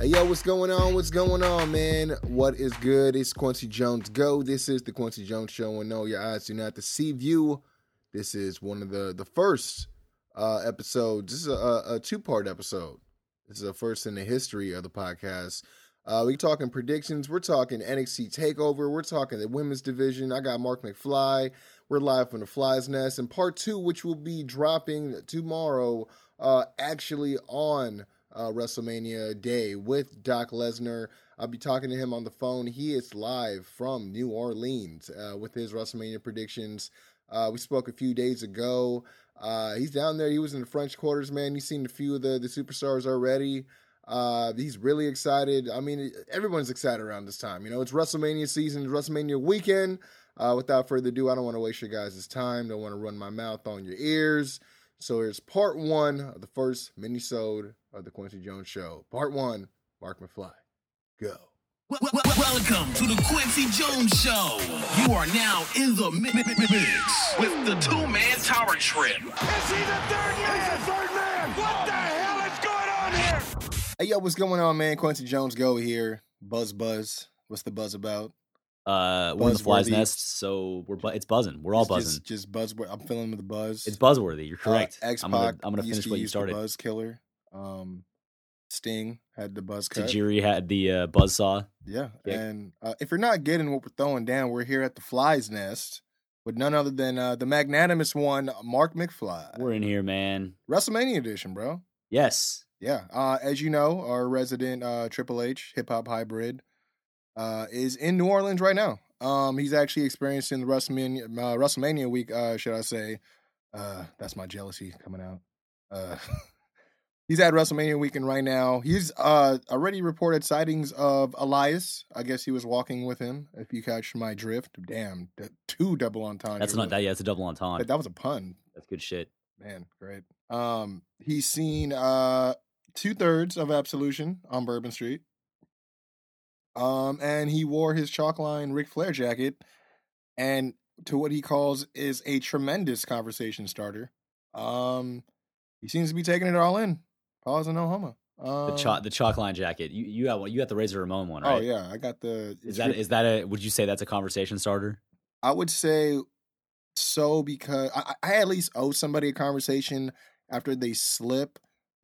Hey yo, what's going on? What's going on, man? What is good? It's Kwency Jones Go. This is the Kwency Jones Show, and no, your eyes do not deceive you. This is one of the the first uh episodes. This is a, a two part episode. This is the first in the history of the podcast. Uh, we talking predictions. We're talking NXT Takeover. We're talking the women's division. I got Marc McFly. We're live from the Fly's Nest, and part two, which will be dropping tomorrow, uh, actually on uh, WrestleMania Day with Doc Lesnar. I'll be talking to him on the phone. He is live from New Orleans uh, with his WrestleMania predictions. Uh, we spoke a few days ago. Uh, he's down there. He was in the French quarters, man. He's seen a few of the, the superstars already. Uh, he's really excited. I mean, everyone's excited around this time. You know, it's WrestleMania season, it's WrestleMania weekend. Uh, without further ado, I don't want to waste your guys' time. Don't want to run my mouth on your ears. So here's part one of the first mini-sode of the Kwency Jones Show. Part one, Marc McFly. Go. Wel- wel- wel- Welcome to the Kwency Jones Show. You are now in the mi- mi- mi- mix with the two-man power trip. Is he the third man? He's the third man. What the hell is going on here? Hey, yo, what's going on, man? Quincy Jones Go here. Buzz Buzz. What's the buzz about? Uh, we're in the fly's nest, so we're bu- it's buzzing. We're all buzzing. Just, just buzz. I'm feeling the buzz. it's buzzworthy. You're correct. Uh, X I'm gonna I'm gonna finish what you started. Buzz killer. Um, Sting had the buzz cut. Tajiri had the uh, buzz saw. Yeah, and uh, if you're not getting what we're throwing down, we're here at the Fly's Nest with none other than uh, the magnanimous one, Marc McFly. We're in here, man. WrestleMania edition, bro. Yes. Yeah, uh, as you know, our resident uh, Triple H hip hop hybrid uh, is in New Orleans right now. Um, he's actually experiencing the WrestleMania uh, WrestleMania week, uh, should I say? Uh, that's my jealousy coming out. Uh, he's at WrestleMania weekend right now. He's uh, already reported sightings of Elias. I guess he was walking with him. If you catch my drift, damn, two double entendres. That's not that. Yeah, it's a double That, entendre. that was a pun. That's good shit. Man, great. Um, he's seen uh two thirds of Absolution on Bourbon Street. Um, and he wore his chalk line Ric Flair jacket, and to what he calls is a tremendous conversation starter. Um, he seems to be taking it all in. Pause and no homo. Um, The chalk the chalk line jacket. You you got. You got the Razor Ramon one, right? Oh yeah, I got the. Is that is that that a? Would you say that's a conversation starter? I would say so because I, I at least owe somebody a conversation after they slip,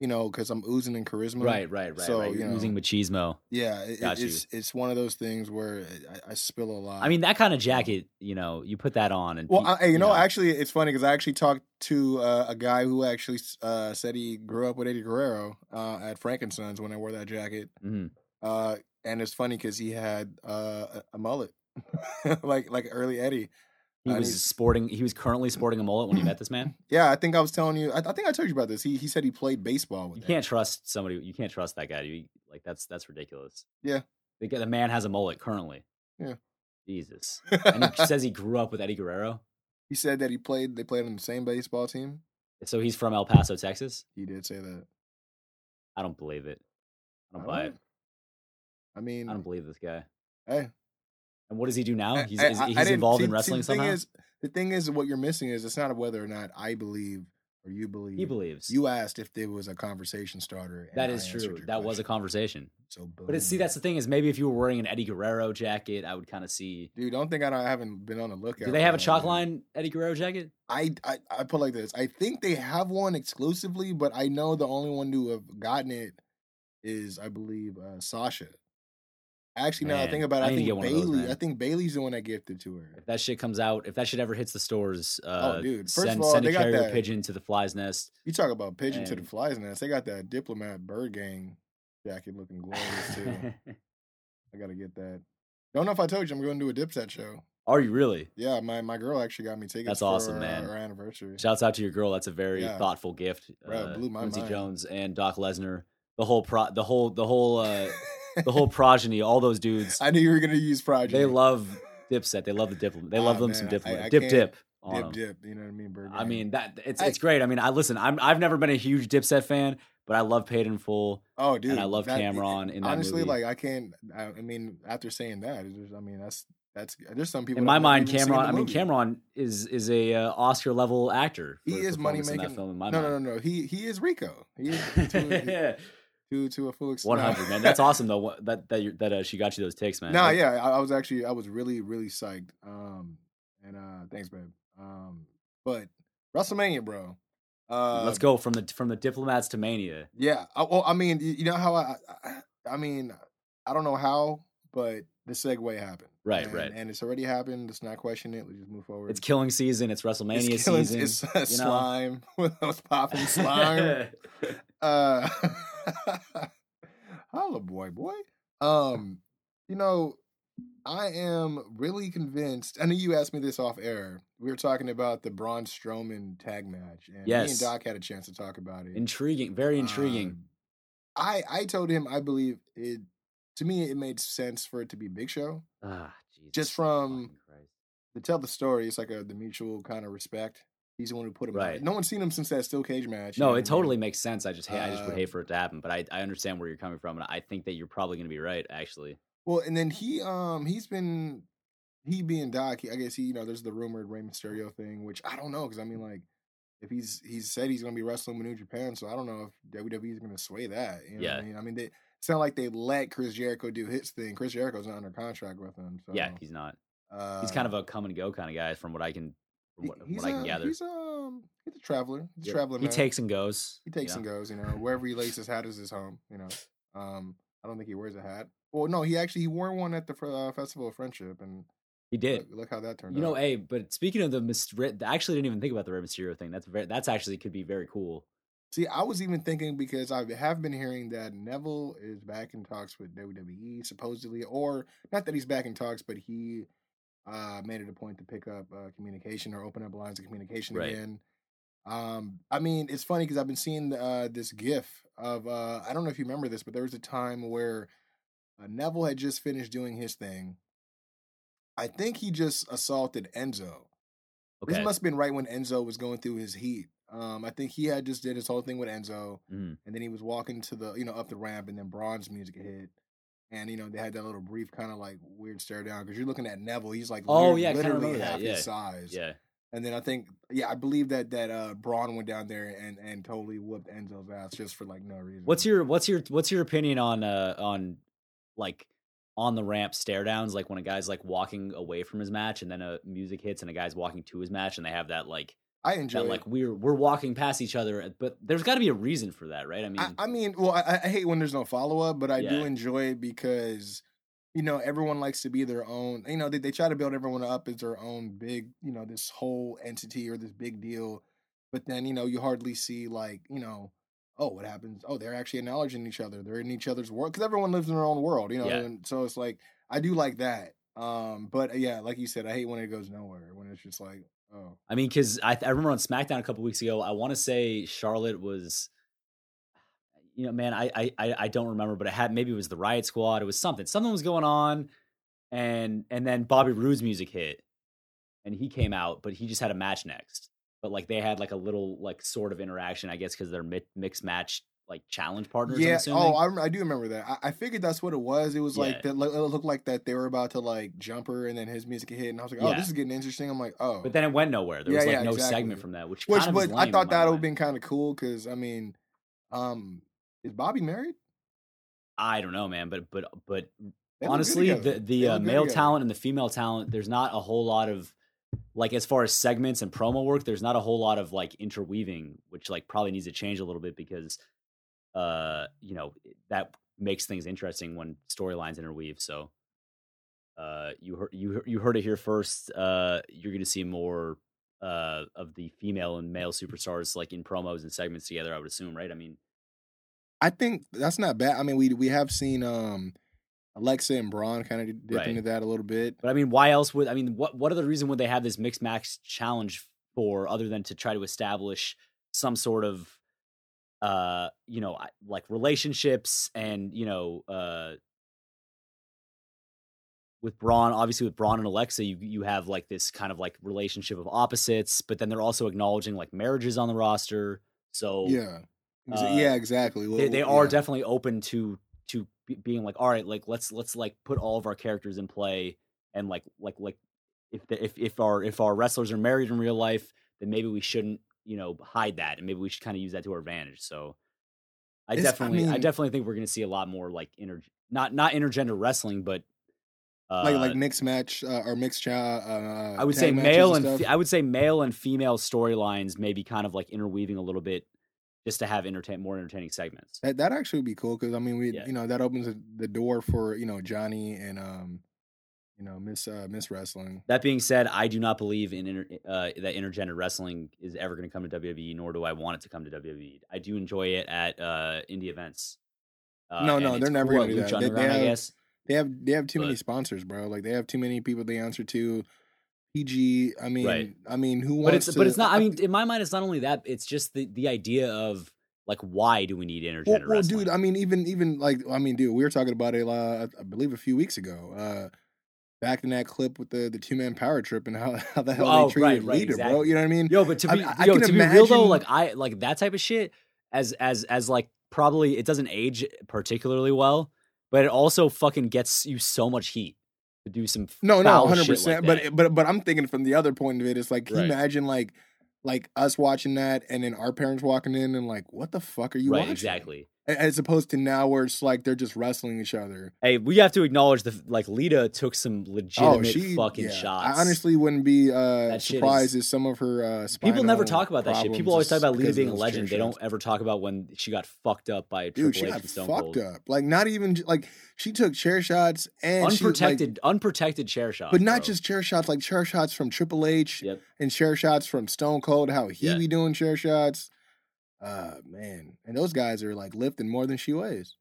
you know, because I'm oozing in charisma. Right, right, right. So, right. you know, using machismo. Yeah, it, Got you. it's it's one of those things where I, I spill a lot. I mean, that kind of jacket. You know, you put that on, and well, pe- I, you know, actually, it's funny because I actually talked to uh, a guy who actually uh, said he grew up with Eddie Guerrero uh, at Frankensons when I wore that jacket. Mhm. Uh, and it's funny because he had uh, a, a mullet, like like early Eddie. He and was sporting. He was currently sporting a mullet when you met this man. Yeah, I think I was telling you. I, I think I told you about this. He he said he played baseball with. You can't trust somebody. You can't trust that guy. You, like that's that's ridiculous. Yeah. the, guy- the man has a mullet currently. Yeah. Jesus. And he says he grew up with Eddie Guerrero. he said that he played. They played on the same baseball team. So he's from El Paso, Texas. He did say that. I don't believe it. I don't All buy right. it. I mean, I don't believe this guy. hey, And what does he do now? He's I- I- he's involved see- in see, wrestling the thing somehow. Is, the thing is, what you're missing is it's not whether or not I believe or you believe. he believes. You asked if there was a conversation starter. and that I true. That was a conversation. So, But it, see, that's the thing is maybe if you were wearing an Eddie Guerrero jacket, I would kind of see. dude. Don't think I, don't, I haven't been on the lookout. Do they have a chalk line Eddie Guerrero jacket? I, I I put like this. I think they have one exclusively, but I know the only one to have gotten it is, I believe, uh, Sasha. Actually, now I think about it, I I, think of those, Bayley. I think Bayley's the one that gifted to her. If that shit comes out, if that shit ever hits the stores, uh, Oh, dude. First of send, all, send they a got carrier that- pigeon to the fly's nest. You talk about pigeon to the And- flies nest. They got that diplomat bird gang jacket looking glorious too. I gotta get that. Don't know if I told you I'm going to do a Dipset show. Are you really? Yeah, my, my girl actually got me tickets. That's awesome, our, man. Our anniversary. Shouts out to your girl. That's a very Yeah. thoughtful gift. Bro, it blew my Kwency mind. Jones and Doc Lesnar. The whole pro, the whole, the whole, uh, the whole progeny, all those dudes. I knew you were gonna use progeny. They love Dipset. They love the diplomat. They love them man, some diplomat. I dip can't dip. on dip. You know what I mean? Bird I mean that it's I- it's great. I mean, I listen. I'm I've never been a huge Dipset fan, but I love Paid in Full. oh, dude, and I love that- Cam'ron in that honestly, movie. like I can't. I, I mean, after saying that, just, I mean, that's that's. There's some people In my mind, Cam'ron. I mean. Cam'ron is is a uh, Oscar level actor. He is money in making. film. In my no, mind. no, no, no. He he is Rico. He is yeah, to to a full extent. one hundred man. That's awesome though. That that that uh, she got you those ticks, man. No, Like, yeah, I, I was actually I was really really psyched. Um, and uh, thanks, babe. Um, but WrestleMania, bro. Uh, Let's go from the from the diplomats to mania. Yeah. I, well, I mean, you, you know how I, I, I mean, I don't know how, but the segue happened. Right, and, right. And it's already happened. Let's not question it. Let's just move forward. It's killing season. It's WrestleMania It's killing- season. It's uh, you know? slime. What's popping slime? Uh, holla, boy, boy. Um, you know, I am really convinced. I know you asked me this off air. We were talking about the Braun Strowman tag match, and me Yes. and Doc had a chance to talk about it. intriguing. Very intriguing. Um, I I told him I believe it. To me, it made sense for it to be Big Show ah, Jesus just from- to tell the story. It's like a the mutual kind of respect. He's the one who put him. Right. Out. No one's seen him since that steel cage match. you No, know it totally makes sense. I just hate, I just would Uh, hate for it to happen, but I, I understand where you're coming from, and I think that you're probably going to be right. Actually, Well, and then he um he's been he being Doc. He, I guess he you know there's the rumored Rey Mysterio thing, which I don't know because I mean like if he's he's said he's gonna be wrestling with New Japan, so I don't know if WWE is gonna sway that. You know what Yeah. I mean, I mean they it's not like they let Chris Jericho do his thing. Chris Jericho's not under contract with him. So, yeah, he's not. uh, He's kind of a come and go kind of guy, from what I can, from what, he's what I can a- gather. He's um he's a traveler. He's a Yep. traveling. He man. takes and goes. he takes you and goes. You know wherever he lays his hat is his home. You know. Um, I don't think he wears a hat. Well, no, he actually he wore one at the uh, Festival of Friendship, and He did. look, look how that turned out. You know, out. hey, but speaking of the Myster- I actually didn't even think about the Rey Mysterio thing. That's very, that's actually could be very cool. See, I was even thinking because I have been hearing that Neville is back in talks with WWE supposedly, or not that he's back in talks, but he uh, made it a point to pick up uh, communication or open up lines of communication Right. again. Um, I mean, it's funny because I've been seeing uh, this GIF of uh, I don't know if you remember this, but there was a time where uh, Neville had just finished doing his thing. I think he just assaulted Enzo. Okay. This must have been right when Enzo was going through his heat. Um, I think he had just did his whole thing with Enzo, Mhm. and then he was walking to the you know up the ramp, and then Braun's music hit, and you know they had that little brief kind of like weird stare down because you're looking at Neville, he's like Oh, yeah, literally remember that, half yeah. his size, Yeah. and then I think yeah I believe that that uh Braun went down there and and totally whooped Enzo's ass just for like no reason. What's your what's your what's your opinion on uh on like on the ramp stare downs like when a guy's like walking away from his match and then a music hits and a guy's walking to his match and they have that like I enjoy that it. like we're we're walking past each other uh, but there's got to be a reason for that right I mean I, I mean, well, I, I hate when there's no follow up, but I do enjoy it because, you know, everyone likes to be their own. You know, they, they try to build everyone up as their own big, you know, this whole entity or this big deal. But then, you know, you hardly see like, you know, oh, what happens? Oh, they're actually acknowledging each other. They're in each other's world because everyone lives in their own world, you know. Yeah. And so it's like I do like that. Um, but uh, yeah, like you said, I hate when it goes nowhere. When it's just like, oh, I mean, because I, I remember on SmackDown a couple weeks ago, I want to say Charlotte was, you know, man, I, I I don't remember, but it had maybe it was the Riot Squad. It was something. Something was going on, and and then Bobby Roode's music hit, and he came out, but he just had a match next. But like they had like a little like sort of interaction, I guess, because they're mi- mixed match like challenge partners. Yeah. Oh, I, I do remember that. I, I figured that's what it was. It was like that. It looked like that they were about to like jumper, and then his music hit, and I was like, oh, Yeah. this is getting interesting. I'm like, oh, but then it went nowhere. There Yeah, was like yeah, no exactly. segment from that, which which, kind of but I thought that would have been kind of cool because I mean, um, is Bobby married? I don't know, man, but but but They honestly the the uh, male together. talent and the female talent there's not a whole lot of like as far as segments and promo work there's not a whole lot of like interweaving which like probably needs to change a little bit because uh you know that makes things interesting when storylines interweave so uh you heard you you heard it here first uh you're going to see more uh of the female and male superstars like in promos and segments together i would assume right i mean I think that's not bad. I mean, we we have seen um, Alexa and Braun kind of dip Right. into that a little bit. But I mean, why else would I mean what what other reason would they have this mixed match challenge for other than to try to establish some sort of uh you know like relationships and you know uh with Braun, obviously with Braun and Alexa, you you have like this kind of like relationship of opposites, but then they're also acknowledging like marriages on the roster. So Yeah. Uh, yeah, exactly. they, they are Yeah. definitely open to to be- being like, all right, like let's let's like put all of our characters in play and like like like if the, if if our if our wrestlers are married in real life, then maybe we shouldn't you know hide that and maybe we should kind of use that to our advantage. So I It's- definitely I, mean- definitely think we're gonna see a lot more like inter not not intergender wrestling, but uh, like like mixed match uh, or mixed uh, I would say male and fe- I would say male and female storylines maybe kind of like interweaving a little bit just to have entertain more entertaining segments. That that actually would be cool because I mean we Yeah. you know that opens the- the door for you know Johnny and um you know Miss uh, Miss Wrestling. That being said, I do not believe in inter, uh, that intergender wrestling is ever going to come to WWE, nor do I want it to come to WWE. I do enjoy it at uh, indie events. Uh, No, no, they're never cool gonna do that. They- they Underground, I have- guess. They have they have too many sponsors, bro. Like they have too many people they answer to. PG. I mean, Right. I mean, who But wants? it's to, but it's not. I mean, in my mind, it's not only that. It's just the the idea of like why do we need intergender well, well, wrestling? dude. I mean, even even like I mean, dude, we were talking about it. Uh, I believe a few weeks ago. Uh, back in that clip with the the two man power trip and how how the hell Oh, they treated right, right, leader, bro. You know what I mean? Yo, but to be I yo can to be real though, like I like that type of shit as as as like probably it doesn't age particularly well, but it also fucking gets you so much heat to do some No, no, hundred shit percent. But but but I'm thinking from the other point of it, it's like, Right. imagine like like us watching that and then our parents walking in and like, what the fuck are you right, watching? exactly. As opposed to now where it's like they're just wrestling each other. Hey, we have to acknowledge the like Lita took some legitimate fucking Oh, yeah. shots. I honestly wouldn't be uh, surprised is- if some of her uh, People never talk about that shit. People always talk about Lita being a legend. They don't ever talk about when she got fucked up by Dude, Triple she H got and Stone fucked Cold. up. Like not even like she took chair shots and she, like, Unprotected, unprotected chair shots. but not bro. just chair shots, like chair shots from Triple H Yep. and chair shots from Stone Cold. How he Yeah. be doing chair shots? Uh man, and those guys are like lifting more than she weighs.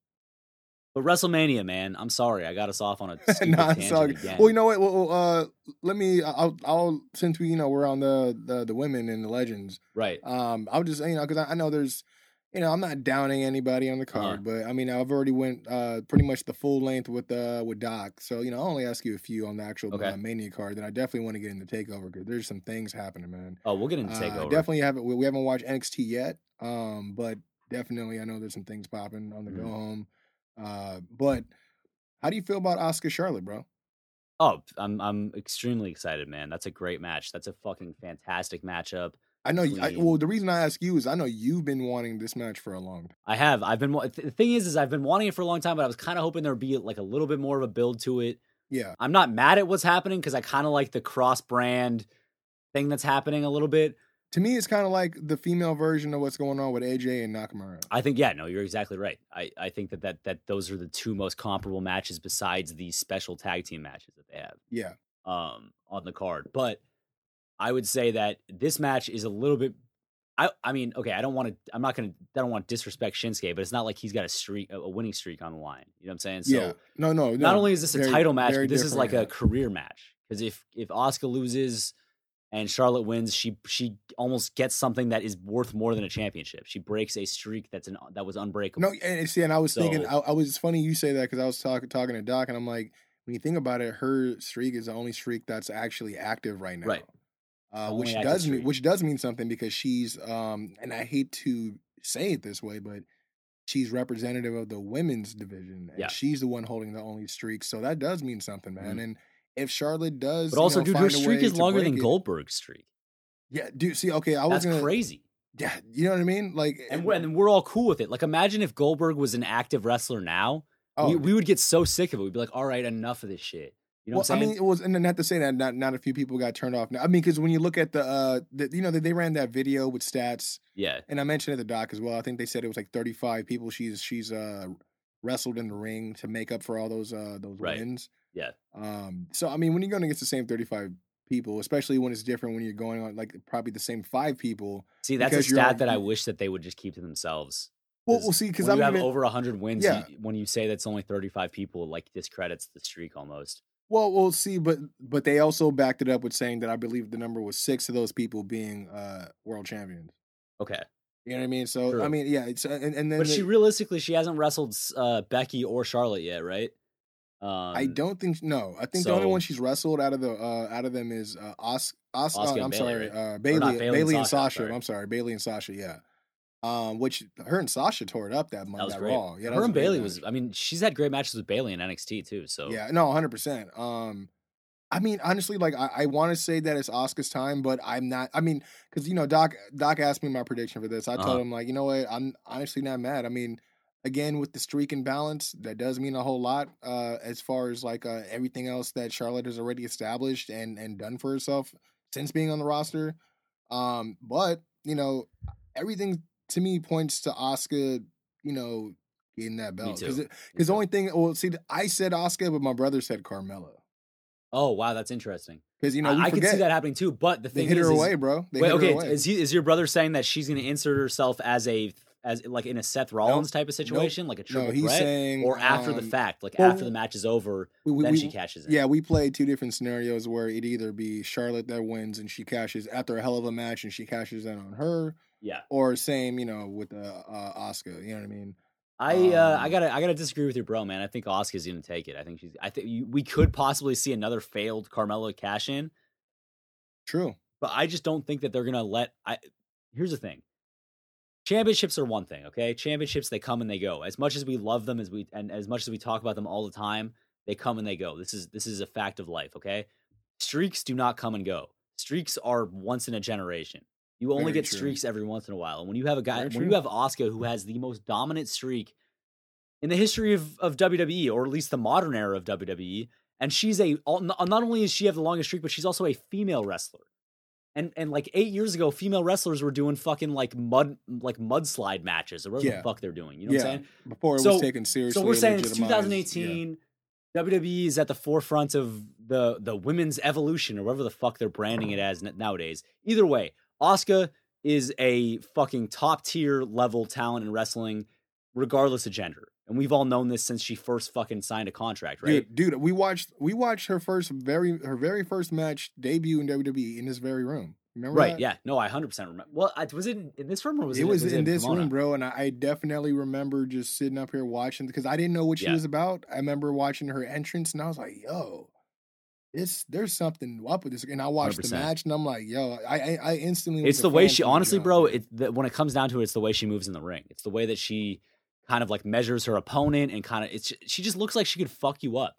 But WrestleMania, man, I'm sorry, I got us off on a nah, tangent it's again. Well, you know what? Well, uh, let me. I'll, I'll since we, you know, we're on the the, the women and the legends. right? Um, I'll just you know because I, I know there's, you know, I'm not downing anybody on the Uh-huh. card, but I mean I've already went uh pretty much the full length with uh with Doc. So you know I'll only ask you a few on the actual Okay. uh, Mania card. Then I definitely want to get into Takeover because there's some things happening, man. Oh, we'll get into Uh, takeover. definitely haven't we, we haven't watched NXT yet. Um, but definitely I know there's some things popping on the go Mhm. home. Uh, but how do you feel about Asuka Charlotte, bro? Oh, I'm I'm extremely excited, man. That's a great match. That's a fucking fantastic matchup. I know. you- I, well, the reason I ask you is I know you've been wanting this match for a long time. I have. I've been. The thing is, is I've been wanting it for a long time, but I was kind of hoping there'd be like a little bit more of a build to it. Yeah, I'm not mad at what's happening because I kind of like the cross brand thing that's happening a little bit. To me, it's kind of like the female version of what's going on with AJ and Nakamura. I think, yeah, no, you're exactly right. I, I think that, that that those are the two most comparable matches besides these special tag team matches that they have. Yeah, um on the card. But I would say that this match is a little bit I I mean, okay, I don't want to I'm not going to I don't want to disrespect Shinsuke, but it's not like he's got a streak a winning streak on the line. You know what I'm saying? So yeah. No, no, no. not only is this a very- title match, but this is like a career match. Cuz if if Asuka loses and Charlotte wins, she she almost gets something that is worth more than a championship. She breaks a streak that's an that was unbreakable. No, and see, and I was thinking, I, I was it's funny you say that because I was talking talking to Doc, and I'm like, when you think about it, her streak is the only streak that's actually active right now, Right. Uh, which does mean which does mean something because she's um, and I hate to say it this way, but she's representative of the women's division, and Yeah. she's the one holding the only streak, so that does mean something, man. Mhm. And if Charlotte does, But you also, know, dude, her streak is longer than it- Goldberg's streak. Yeah, dude. See, okay, I was That's gonna, crazy. yeah, you know what I mean, like, and we're, and we're all cool with it. Like, imagine if Goldberg was an active wrestler now. oh, we, we would get so sick of it. We'd be like, all right, enough of this shit. You know well, what I'm I mean, it was, and then not to say that not not a few people got turned off. Now, I mean, because when you look at the, uh, the, you know, they, they ran that video with stats, yeah. and I mentioned it at the doc as well. I think they said it was like 35 people she's she's uh wrestled in the ring to make up for all those uh those Right. wins. Yeah. Um, so I mean, when you're going against the same 35 people, especially when it's different when you're going on like probably the same five people. See, that's a stat that I wish that they would just keep to themselves. Well, we'll see because I'm you have even, over 100 wins, Yeah. you- when you say that's only 35 people, like discredits the streak almost. Well, we'll see, but but they also backed it up with saying that I believe the number was six of those people being uh world champions. Okay. You know what I mean? So I mean, yeah, it's uh, and, and then But she realistically, she hasn't wrestled uh, Becky or Charlotte yet, right? Um, I don't think no. I think the only one she's wrestled out of the uh, out of them is uh, Os, Os, uh, I'm Bayley, sorry, uh, Or Bayley, Bayley, and Sasha, sorry. I'm sorry, Bayley and Sasha. Yeah. Um, which her and Sasha tore it up that That month. was that great. Raw. Yeah, that Her and Bayley match. was. I mean, she's had great matches with Bayley in NXT too. So Yeah, no, hundred percent. Um, I mean, honestly, like I, I want to say that it's Asuka's time, but I'm not. I mean, because you know, Doc Doc asked me my prediction for this. I Uh-huh. told him like, you know what, I'm honestly not mad. I mean, again, with the streak and balance, that does mean a whole lot. Uh, as far as like uh, everything else that Charlotte has already established and and done for herself since being on the roster. Um, but you know, everything to me points to Asuka. You know, getting that belt because because the only thing. Well, see, I said Asuka, but my brother said Carmella. Oh wow, that's interesting. Because you know, I, I can see that happening too. But the they thing hit is, her is- away, bro. They wait, okay, her away. is he, is your brother saying that she's going to insert herself as a as like in a Seth Rollins type of situation, like a triple no, threat, saying or after the um, fact, like well, after the match is over, we- we- then we- she cashes in. Yeah, we played two different scenarios where it'd either be Charlotte that wins and she cashes after a hell of a match and she cashes in on her, yeah. or same, you know, with uh, uh, Asuka. You know what I mean? I uh, I Um, gotta I gotta disagree with your bro, man. I think Asuka's gonna take it. I think she's. I think we could possibly see another failed Carmella cash in, True. but I just don't think that they're gonna let. I here's the thing. Championships are one thing, okay? Championships they come and they go. As much as we love them, as we and as much as we talk about them all the time, they come and they go. This is this is a fact of life, okay? Streaks do not come and go. Streaks are once in a generation. You only Very get true. streaks every once in a while. And when you have a guy, Very when you have Asuka who has the most dominant streak in the history of, of WWE, or at least the modern era of WWE, and she's a not only is she have the longest streak, but she's also a female wrestler. And and like eight years ago, female wrestlers were doing fucking like mud like mudslide matches or whatever Yeah. the fuck they're doing. You know yeah. what I'm saying? Before it So- was taken seriously. So we're saying it's legitimized, yeah. 2018. WWE is at the forefront of the the women's evolution or whatever the fuck they're branding it as nowadays. Either way, Asuka is a fucking top tier level talent in wrestling, regardless of gender. And we've all known this since she first fucking signed a contract, right? Dude, dude, we watched we watched her first very her very first match debut in WWE in this very room. Remember right? that? Yeah. No, I hundred percent remember. Well, I, was it in, in this room or was it? it was, in it this Pomona? room, bro, and I, I definitely remember just sitting up here watching because I didn't know what she Yeah. was about. I remember watching her entrance, and I was like, "Yo, this there's something up with this." And I watched the 100%. match, and I'm like, "Yo, I I, I instantly." It's the way she honestly, jump. bro. It the, when it comes down to it, it's the way she moves in the ring. It's the way that she kind of like measures her opponent and kind of it's she just looks like she could fuck you up,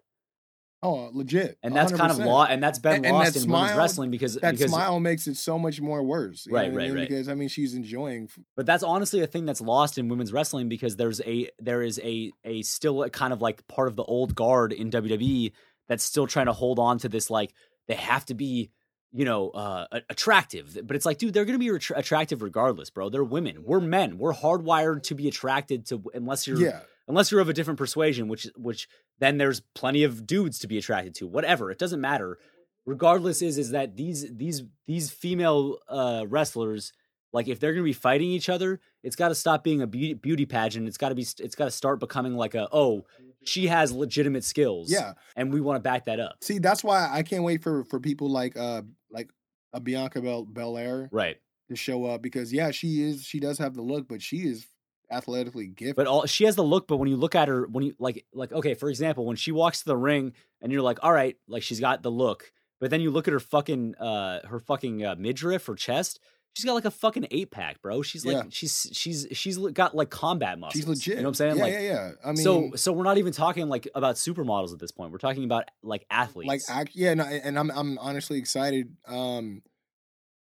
oh, legit, and that's kind of 100%. law, and that's been And- and lost that in women's wrestling because That because smile makes it so much more worse, know Right, I right, mean? right. Because I mean, she's enjoying. but that's honestly a thing that's lost in women's wrestling because there's a there is a a still a kind of like part of the old guard in WWE that's still trying to hold on to this like they have to be you know uh attractive but it's like dude they're gonna be attra- attractive regardless bro. They're women. We're men. We're hardwired to be attracted to unless you're Yeah, unless you're of a different persuasion which which then there's plenty of dudes to be attracted to whatever. It doesn't matter. Regardless is is that these these these female uh wrestlers like if they're going to be fighting each other it's got to stop being a beauty, beauty pageant. It's got to be it's got to start becoming like a oh she has legitimate skills yeah. and we want to back that up See, that's why I can't wait for for people like uh like a Bianca Bel- Belair right to show up because yeah, she is she does have the look, but she is athletically gifted. but all she has the look but when you look at her when you like like okay for example when she walks to the ring and you're like all right like she's got the look but then you look at her fucking uh her fucking uh, midriff or chest she's got like a fucking eight pack bro she's like Yeah. she's she's she's got like combat muscles She's legit. you know what i'm saying Yeah, like yeah, yeah. I mean, so so we're not even talking like about supermodels at this point we're talking about like athletes like act, yeah, no, and I'm I'm honestly excited. Um,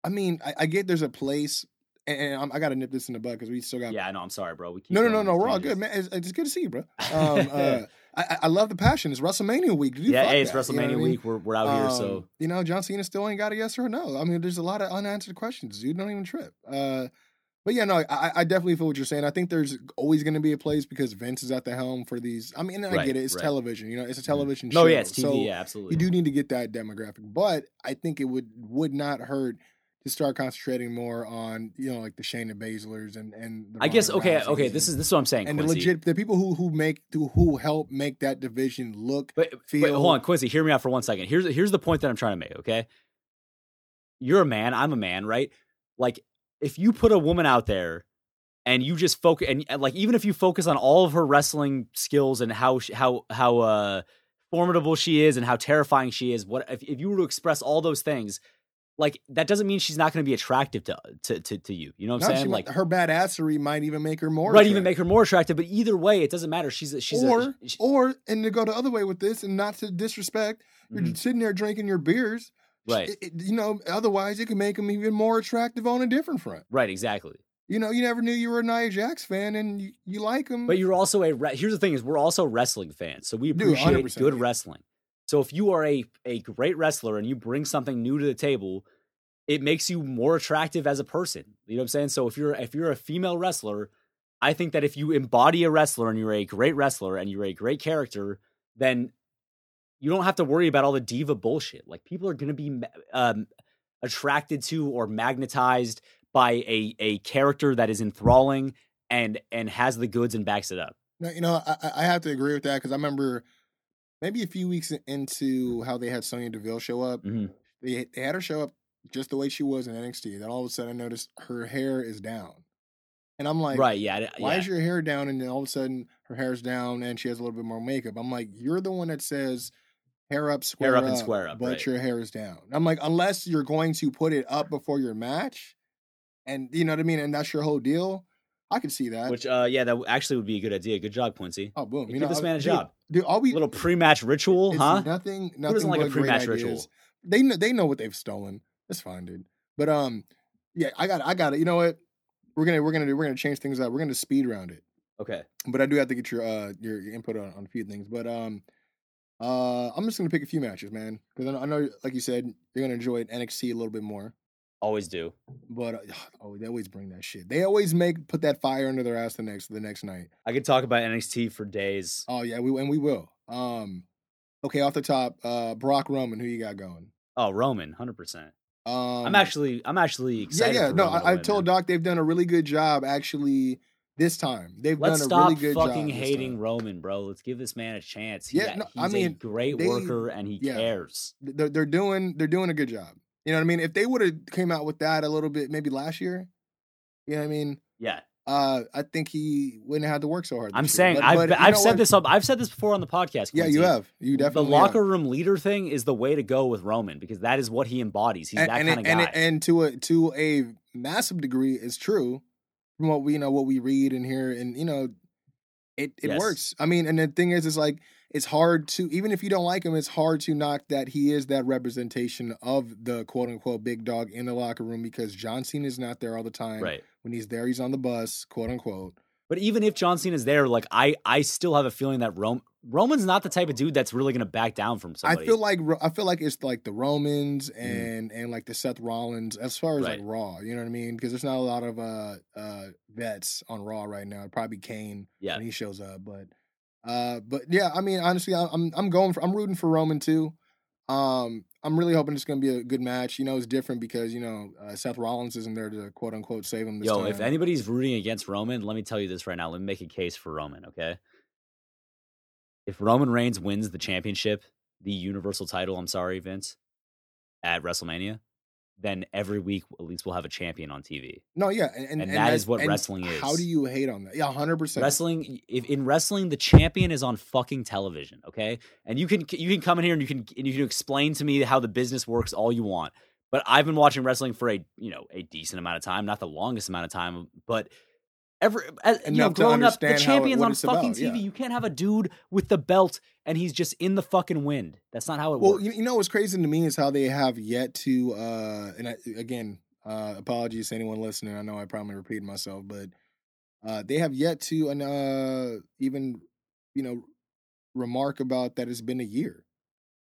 I mean, I, I get there's a place, and, I'm, I got to nip this in the bud because we still got. yeah i know i'm sorry bro we keep No, no, no, no. We're all good, man. It's, it's good to see you, bro. Um, uh, I, I- love the passion. It's WrestleMania week. Yeah hey it's that, you know wrestlemania I mean? week we're, we're out here so Um, you know, John Cena still ain't got a yes or a no. I mean, there's a lot of unanswered questions, dude. Don't even trip. Uh, but yeah, no, I, I definitely feel what you're saying. I think there's always going to be a place because Vince is at the helm for these. I mean, I Right, get it. It's right. television. You know, it's a television no show. yeah it's tv So yeah absolutely you do need to get that demographic, but I think it would would not hurt to start concentrating more on you know like the Shayna Baszlers and and. The i guess okay okay and- this is this is what i'm saying and the legit the people who who make who, who help make that division look But, but hold on, Kwency, hear me out for one second. Here's here's the point that I'm trying to make, okay? You're a man, I'm a man, right? Like if you put a woman out there and you just focus and and, like even if you focus on all of her wrestling skills and how sh- how how uh formidable she is and how terrifying she is. What if, if you were to express all those things? Like that doesn't mean she's not going to be attractive to, to to to you. You know what I'm No, saying? might- Like her badassery might even make her more. even attractive. make her more attractive. But either way, it doesn't matter. She's a, she's or a, she- or and to go the other way with this and not to disrespect, you're Mhm. sitting there drinking your beers. right, It- it- you know, otherwise it could make them even more attractive on a different front. right, exactly. You know, you never knew you were a Nia Jax fan and you, you like him. But you're also a re- here's the thing is we're also wrestling fans, so we appreciate 100%, good wrestling. So if you are a a great wrestler and you bring something new to the table, it makes you more attractive as a person. You know what I'm saying? So if you're if you're a female wrestler, I think that if you embody a wrestler and you're a great wrestler and you're a great character, then you don't have to worry about all the diva bullshit. Like people are going to be um, attracted to or magnetized by a a character that is enthralling and and has the goods and backs it up. You know, I- I have to agree with that because I remember maybe a few weeks into how they had Sonya Deville show up. Mhm. They they had her show up just the way she was in NXT. Then all of a sudden, I noticed her hair is down, and I'm like, right? Yeah. Why yeah. is your hair down? And then all of a sudden, her hair's down, and she has a little bit more makeup. I'm like, you're the one that says hair up, square up and square up, but right. your hair is down. I'm like, unless you're going to put it up before your match, and you know what I mean, and that's your whole deal. I can see that. Which, uh, yeah, that actually would be a good idea. Good job, Kwency. oh, boom! give You know, this uh, man a dude, job. Dude, all we little pre-match ritual, huh? Nothing. Nothing Who doesn't like a pre-match ritual? They know. They know what they've stolen. It's fine, dude. But um, yeah, I got. I got it. You know what? We're gonna. We're gonna. do- We're gonna change things up. We're gonna speed round it. Okay. but I do have to get your uh your, your input on, on a few things. But um, uh, I'm just gonna pick a few matches, man, because I know, I know, like you said, you're gonna enjoy NXT a little bit more. Always do. But uh, oh, they always bring that shit. They always make put that fire under their ass the next the next night. I could talk about NXT for days. Oh yeah, we and we will. Um, okay, off the top, uh, Brock Roman, who you got going? Oh, Roman, hundred percent. Um, I'm actually, I'm actually excited. yeah. for No, I, I win, told. Doc they've done a really good job actually this time. They've Let's done a stop really good fucking job. this hating time. Roman, bro. Let's give this man a chance. He- Yeah, no, he's I mean, a great they- worker and he yeah. cares. they're they're doing they're doing a good job. You know what I mean? If they would have came out with that a little bit maybe last year, you know what I mean? Yeah, Uh, I think he wouldn't have had to work so hard. I'm saying But- I've but I've said what? this up. I've said this before on the podcast. Yeah, you have. You definitely the locker have. room leader thing is the way to go with Roman because that is what he embodies. He's and, that and, kind of and, guy. it- and to a to a massive degree, is true from what we you know what we read and hear, and you know, it it Yes. works. I mean, and the thing is, it's like it's hard to even if you don't like him, it's hard to knock that he is that representation of the quote unquote big dog in the locker room because John Cena is not there all the time. right. When he's there, he's on the bus, quote unquote. But even if John Cena's there, like I, I still have a feeling that Rome, Roman's not the type of dude that's really going to back down from somebody. I feel like I feel like it's like the Romans and and like the Seth Rollins as far as like Mm-hmm. Raw. You know what I mean? Because there's not a lot of uh uh vets on Raw right now. It'd probably be Kane yeah, when he shows up, but uh but yeah, I mean honestly, I- I'm I'm going for I'm rooting for Roman too. Um, I'm really hoping it's going to be a good match. You know, it's different because you know uh, Seth Rollins isn't there to quote unquote save him. This yo, time. if anybody's rooting against Roman, let me tell you this right now. Let me make a case for Roman, okay? If Roman Reigns wins the championship, the Universal title, I'm sorry, Vince, at WrestleMania, then every week at least we'll have a champion on TV. no, yeah, and and, And that that's- is what and wrestling How do you hate on that? Yeah, hundred percent. Wrestling, if in wrestling, the champion is on fucking television, okay? And you can you can come in here and you can and you can explain to me how the business works all you want. But I've been watching wrestling for a you know a decent amount of time, not the longest amount of time, but every as, you know growing up, the it- champion's on fucking about, TV. yeah. You can't have a dude with the belt and he's just in the fucking wind. That's not how it Well, works. Well, you know what's crazy to me is how they have yet to, uh, and I, again, uh, apologies to anyone listening. I know I probably repeated myself, but uh, they have yet to uh, even, you know, remark about that it's been a year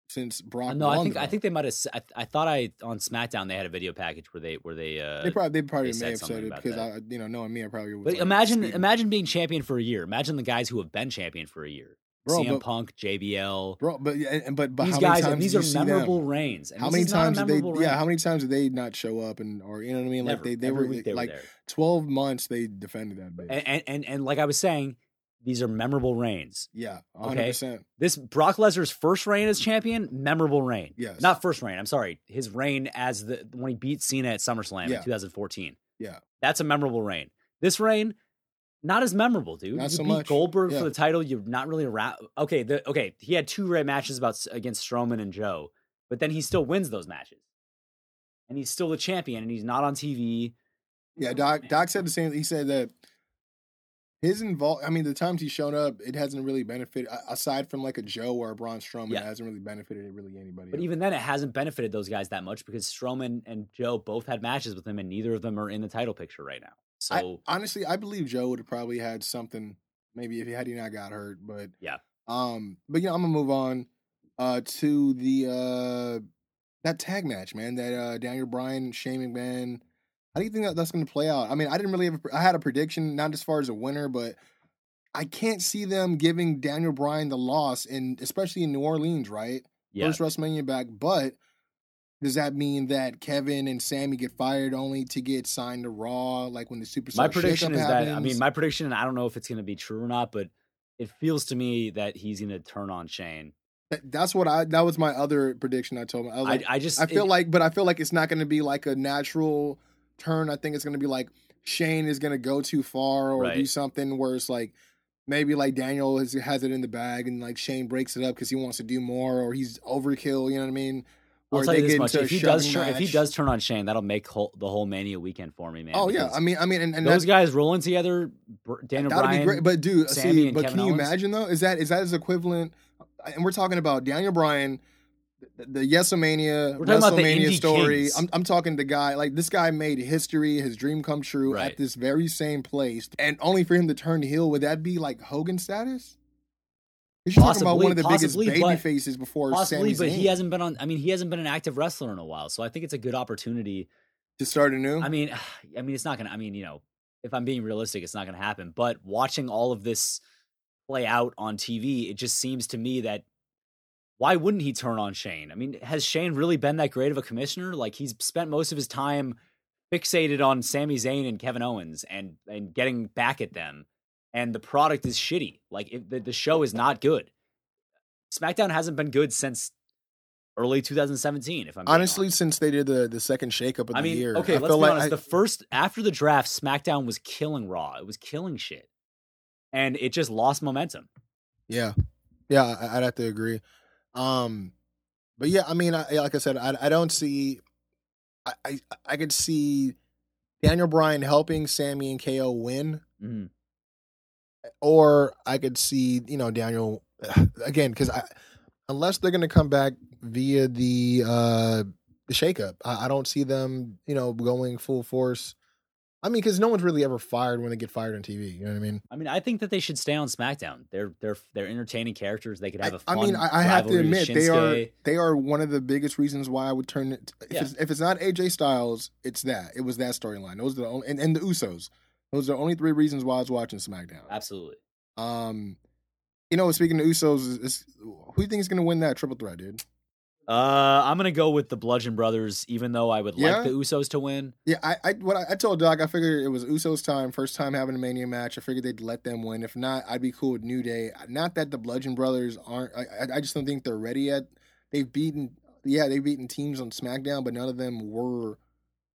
since Brock. No, I think I think they might have. I, I, thought I on SmackDown they had a video package where they where they uh they probably they probably they may have said it because that. I, you know, knowing me, I probably. Was But like, imagine speaking. imagine being champion for a year. Imagine the guys who have been champion for a year. Bro, CM but- Punk, JBL. bro. But yeah, and- but but these how many guys, times these are memorable reigns. And How many is not a times did they? memorable Yeah, how many times did they not show up and or you know what I mean? Like Never. they they Every were they like were twelve months they defended that bitch. And and and like I was saying, these are memorable reigns. yeah, Okay. hundred percent. This Brock Lesnar's first reign as champion, memorable reign. Yes. Not first reign. I'm sorry, his reign as the when he beat Cena at SummerSlam Yeah. in 2014. Yeah. That's a memorable reign. This reign, not as memorable, dude. Not you so beat much. Goldberg Yeah. for the title. You're not really around. Okay, the, okay, he had two great matches about against Strowman and Joe, but then he still wins those matches, and he's still the champion, and he's not on TV. Yeah, Doc. Doc said the same. He said that his involve. I mean, the times he's shown up, it hasn't really benefited. Aside from like a Joe or a Braun Strowman, Yeah. it hasn't really benefited really anybody. But else. even then, it hasn't benefited those guys that much because Strowman and Joe both had matches with him, and neither of them are in the title picture right now. I- So honestly, I believe Joe would have probably had something. Maybe if he had he not got hurt, but Yeah. Um, but yeah, I'm gonna move on uh to the uh that tag match, man. That uh Daniel Bryan, Shane McMahon. How do you think that that's gonna play out? I mean, I didn't really have. A, I had a prediction, not as far as a winner, but I can't see them giving Daniel Bryan the loss, and especially in New Orleans, right? yeah, First WrestleMania back, but does that mean that Kevin and Sami get fired only to get signed to Raw? Like when the Superstar my prediction is that I mean, my prediction, and I don't know if it's going to be true or not, but it feels to me that he's going to turn on Shane. That- that's what I. That was my other prediction. I told him. I was I, like, I just I feel it- like, but I feel like it's not going to be like a natural turn. I think it's going to be like Shane is going to go too far or do something where it's like maybe like Daniel has, has it in the bag and like Shane breaks it up because he wants to do more or he's overkill. You know what I mean? I'll Or tell you this much: if he does, turn, if he does turn on Shane, that'll make whole, the whole Mania weekend for me, man. Oh yeah, I mean, I mean, and, and those guys rolling together, Daniel that'd Bryan, be great. But dude, Sami see, but Kevin can you Owens? imagine though? Is that is that his equivalent? And we're talking about Daniel Bryan, the, Yesomania, Yesamania, We're talking about the WrestleMania story. kings. I'm I'm talking the guy like this guy made history, his dream come true Right. at this very same place, and only for him to turn heel. Would that be like Hogan status? You're talking about one of the biggest possibly, baby but- faces before possibly, Sami but he hasn't been on. I mean, he hasn't been an active wrestler in a while, so I think it's a good opportunity. to start anew. I mean, I mean, it's not gonna. I mean, you know, if I'm being realistic, it's not gonna happen. But watching all of this play out on TV, it just seems to me that why wouldn't he turn on Shane? I mean, has Shane really been that great of a commissioner? Like he's spent most of his time fixated on Sami Zayn and Kevin Owens and and getting back at them, and the product is shitty. Like it, the the show is not good. SmackDown hasn't been good since early 2017. If I'm being Honestly, honest. since they did the the second shakeup of I the mean, year, okay, I let's feel be like honest. I- the first after the draft, SmackDown was killing Raw. It was killing shit, and it just lost momentum. Yeah, yeah, I'd have to agree. Um, but yeah, I mean, I, like I said, I, I don't see. I, I I could see Daniel Bryan helping Sami and KO win, Mhm. or I could see you know Daniel again because I unless they're gonna come back via the uh the shakeup, I, I don't see them you know going full force. I mean, because no one's really ever fired when they get fired on TV. You know what I mean? I mean, I think that they should stay on SmackDown. They're they're they're entertaining characters. They could have a fun. I mean, I, I have to admit they are they are one of the biggest reasons why I would turn it. If, Yeah. it's, if it's not AJ Styles, it's that. It was that storyline. Those are the only and, and the Usos. Those are the only three reasons why I was watching SmackDown. absolutely. Um, you know, speaking of Usos, is, is, who do you think is going to win that triple threat, dude? Uh, I'm gonna go with the Bludgeon Brothers, even though I would Yeah? like the Usos to win. Yeah, I I what I, I told Doc, I figured it was Usos' time, first time having a Mania match. I figured they'd let them win. If not, I'd be cool with New Day. Not that the Bludgeon Brothers aren't. I I- just don't think they're ready yet. They've beaten, yeah, they've beaten teams on SmackDown, but none of them were,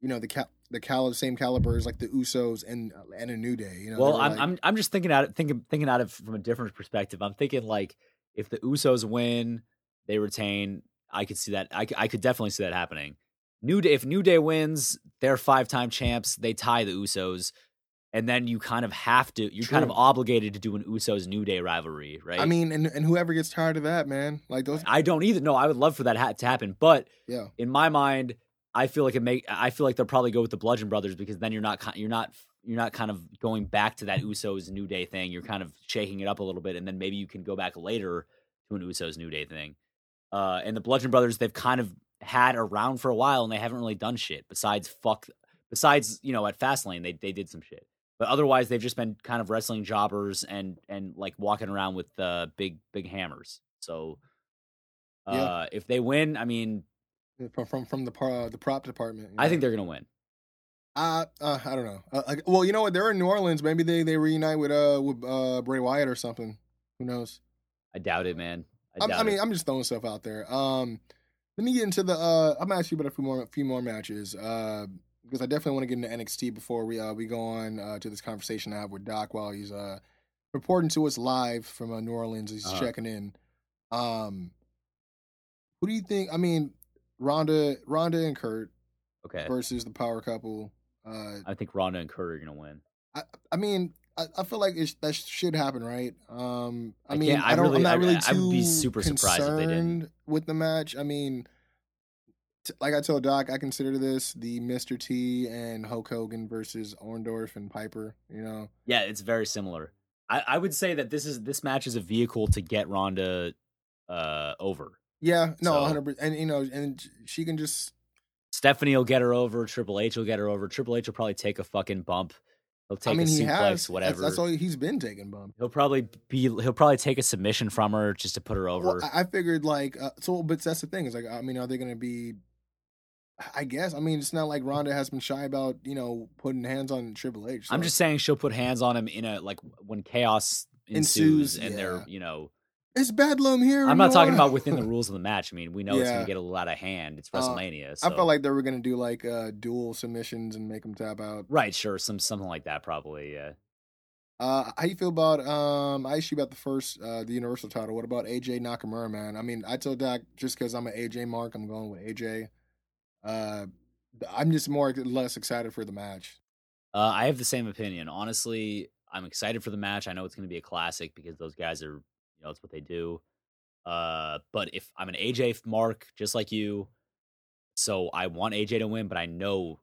you know, the cal the cal same caliber as like the Usos and and a New Day. You know, well, I'm, like- I'm I'm just thinking out thinking thinking at it from a different perspective. I'm thinking like if the Usos win, they retain. I could see that. I could definitely see that happening. New Day, if New Day wins, they're five time champs. They tie the Usos, and then you kind of have to. You're kind of obligated to do an Usos New Day rivalry, right? I mean, and and whoever gets tired of that, man, like those, I don't either. No, I would love for that ha- to happen, but yeah. in my mind, I feel like it make. I feel like they'll probably go with the Bludgeon Brothers because then you're not. You're not. You're not kind of going back to that Usos New Day thing. You're kind of shaking it up a little bit, and then maybe you can go back later to an Usos New Day thing. Uh, and the Bludgeon Brothers, they've kind of had around for a while, and they haven't really done shit besides fuck. Besides, you know, at Fastlane, they they did some shit, but otherwise, they've just been kind of wrestling jobbers and and like walking around with uh, big big hammers. So, uh, Yeah. if they win, I mean, From from from the par- the prop department. you I think they're gonna win. Uh, uh, I don't know. Uh, like, well, you know what? They're in New Orleans. Maybe they they reunite with uh with uh Bray Wyatt or something. Who knows? I doubt it, man. I, I, mean, it. I'm just throwing stuff out there. Um, let me get into the. Uh, I'm gonna ask you about a few more few more matches. Uh, because I definitely want to get into NXT before we uh, we go on uh, to this conversation I have with Doc while he's uh, reporting to us live from uh, New Orleans. He's Uh-huh. checking in. Um, who do you think? I mean, Ronda, Ronda and Kurt Okay. versus the Power Couple. Uh, I think Ronda and Kurt are gonna win. I, I mean, I, I feel like that should happen, right? Um, I, I mean, I I don't. really- I'm not I- really I would be too super surprised if they didn't. with the match. I mean, t- like I told Doc, I consider this the Mr. T and Hulk Hogan versus Orndorff and Piper. You know, Yeah, it's very similar. I, I would say that this is this match is a vehicle to get Ronda uh, over. yeah, no, So- 100. percent And you know, and she can just Stephanie will get her over. Triple H will get her over. Triple H will probably take a fucking bump. He'll take I mean, a he suplex, has that's- whatever. That's, all he's been taking bump. He'll probably be. He'll probably take a submission from her just to put her over. Well, I figured like uh, so, but that's the thing is like I mean, are they going to be? I guess I mean it's not like Ronda has been shy about you know putting hands on Triple H. I'm just saying she'll put hands on him in a like when chaos Ensues, ensues, and yeah. they're you know. It's Bedlam here. I'm not talking about within the rules of the match. I mean, we know it's Yeah. gonna get a little out of hand. It's Uh, WrestleMania. I felt like they were going to do like uh dual submissions and make them tap out. right, sure, some something like that probably. Yeah. Uh, how you feel about um? I asked you about the first uh the Universal title. What about AJ Nakamura, man? I mean, I told Doc just because I'm an AJ mark, I'm going with AJ. Uh, I'm just more less excited for the match. Uh, I have the same opinion. Honestly, I'm excited for the match. I know it's going to be a classic because those guys are, you know, it's what they do. Uh, but if I'm an AJ mark, just like you, so I want AJ to win, but I know,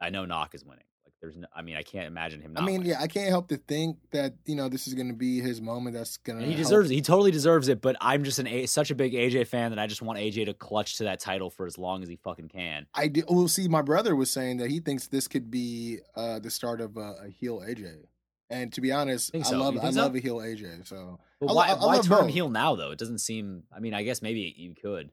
I know Nak is winning. Like, there's, no, I mean, I can't imagine him. I mean, winning. yeah, I can't help to think that you know this is going to be his moment. That's going to he deserves it. He totally deserves it. But I'm just an a- such a big AJ fan that I just want AJ to clutch to that title for as long as he fucking can. I did. Well, see, my brother was saying that he thinks this could be uh, the start of a, a heel AJ. And to be honest, I so? love You I so? love a heel AJ. So But I why, I why turn both. heel now though? It doesn't seem. I mean, I guess maybe you could,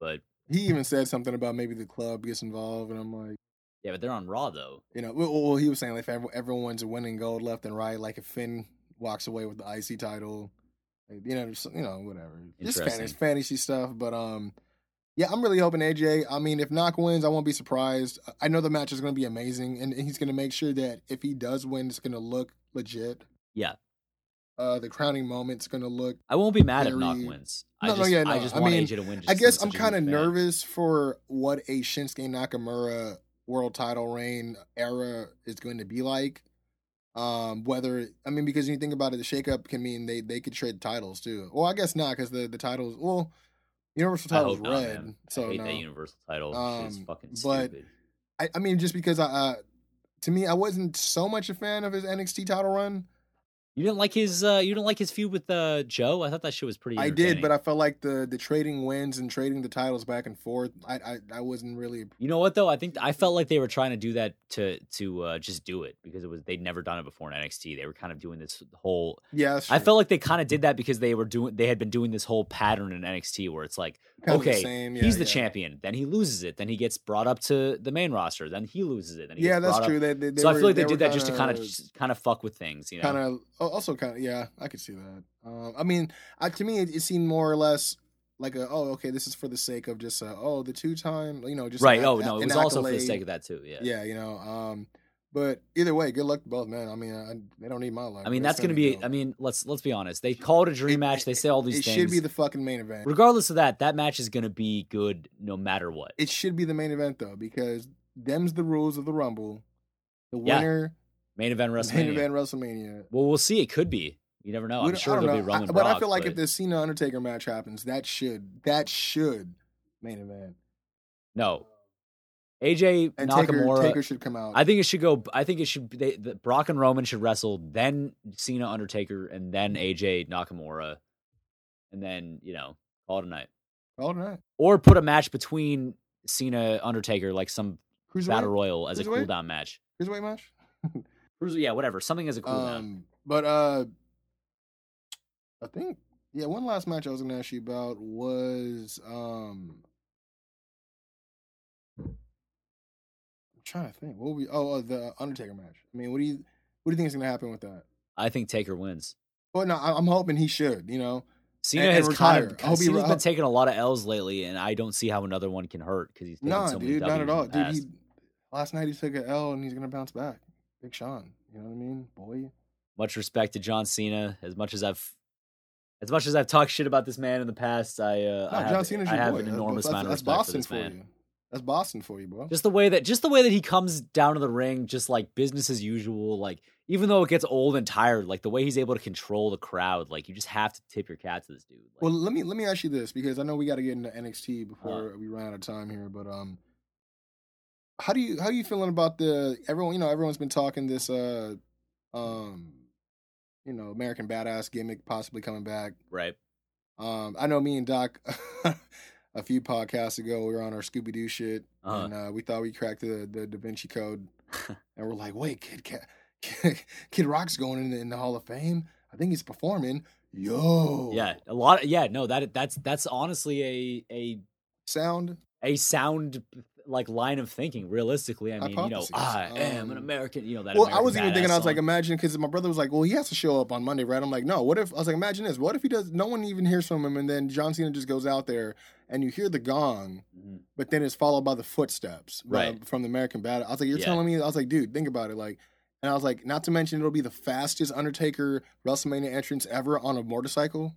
but he even said something about maybe the club gets involved, and I'm like, yeah, but they're on Raw though. you know, well, well he was saying like if everyone's winning gold left and right, like if Finn walks away with the IC title, you know, just, you know, whatever, just fantasy, fantasy stuff. But um, yeah, I'm really hoping AJ. I mean, if Nak wins, I won't be surprised. I know the match is going to be amazing, and he's going to make sure that if he does win, it's going to look legit. Yeah. Uh, the crowning moment's going to look. I won't be mad if Nak wins. No, I no, just, yeah, I no. just I want mean, AJ to win. Just I guess I'm I'm such a kind of nervous for what a Shinsuke Nakamura world title reign era is going to be like. Um, whether I mean, because when you think about it, the shakeup can mean they they could trade titles too. Well, I guess not because the the titles. Well, Universal I title's not, red, so I hate no. that Universal title. Um, fucking but- stupid. I, I mean, just because I, uh, to me, I wasn't so much a fan of his NXT title run. You didn't like his. uh You didn't like his feud with uh Joe. I thought that shit was pretty. I did, but. I felt like the the trading wins and trading the titles back and forth. I I, I wasn't really. You know what though? I think I felt like they were trying to do that to to uh, just do it because it was they'd never done it before in NXT. They were kind of doing this whole. Yeah, I felt like they kind of did that because they were doing they had been doing this whole pattern in NXT where it's like Kind of the okay, same, he's yeah, the yeah. champion, then he loses it, then he gets brought up to the main roster, then he loses it, then he Yeah, that's true. They, they, they so I feel like they, were did that just to kind of kind of fuck with things, you know. kind of also kind of yeah i could see that um i mean I, to me it, it seemed more or less like a oh okay this is for the sake of just uh, oh the two time you know just right? an- Oh no, it was also for the sake of that too. Yeah. yeah you know um but either way good luck to both men i mean I, they don't need my luck I mean, They're that's going to be. go. I mean, let's let's be honest. They call it a dream It- match. They say all these it things. should be the fucking main event Regardless of that, that match is going to be good no matter what. it should be the main event though because them's the rules of the rumble the Yeah. Main event main WrestleMania. event wrestlemania Well, we'll see. It could be. You never know. I'm sure it'll know. be Roman I- but I feel like but if the Cena Undertaker match happens, that should that should main event. no, AJ And Nakamura. Taker should come out. I think it should go. I think it should. They, the, Brock and Roman should wrestle, then Cena Undertaker, and then AJ Nakamura, and then you know call it a night, All right. or put a match between Cena Undertaker, like some Cruiserweight. battle royal as a Cruiserweight? cool down match. Cruiserweight match. Cruiser, yeah, whatever, something as a cool. Um, but uh, I think yeah. One last match I was going to ask you about was um. I'm trying to think. What we? Oh, uh, the Undertaker match. I mean, what do you what do you think is going to happen with that? I think Taker wins. Well, no, I- I'm hoping he should. You know, Cena And- and has kind retire. of Cena's re- been taking a lot of L's lately, and I don't see how another one can hurt because he's taken nah, so many dude, not at all, dude. He, last night he took an L and he's gonna bounce back. Big Sean, you know what I mean, boy. Much respect to John Cena. As much as I've, as much as I've talked shit about this man in the past, I, uh, No, I have, John Cena's I your have boy. an enormous that's, amount of respect Boston for this for man. you. That's Boston for you, bro. Just the way that, just the way that he comes down to the ring, just like business as usual. Like even though it gets old and tired, like the way he's able to control the crowd, like you just have to tip your cap to this dude. Like, Well, let me let me ask you this because I know we got to get into NXT Uh-huh. before we run out of time here. But um, how do you how are you feeling about the everyone? You know, everyone's been talking this uh, um, you know, American Badass gimmick possibly coming back. right? Um, I know me and Doc a few podcasts ago we were on our Scooby Doo shit, Uh-huh. and uh, we thought we cracked the the Da Vinci Code, and we're like, wait, Kid Kid, Kid Rock's going in the, in the Hall of Fame. I think he's performing. Yo, Yeah, a lot. yeah, no, that that's that's honestly a a sound. a sound like line of thinking. Realistically, I mean, you know, Hypothesis. I am an Um, American. You know that. Well, I was even thinking, I was like, imagine, because my brother was like, well, he has to show up on Monday, right? I'm like, no, what if, I was like, imagine this. What if he does, no one even hears from him, and then John Cena just goes out there, and you hear the gong, Mhm. but then it's followed by the footsteps Right. from the American Bad. I was like, you're Yeah. telling me, I was like, dude, think about it. Like, and I was like, not to mention, it'll be the fastest Undertaker WrestleMania entrance ever on a motorcycle.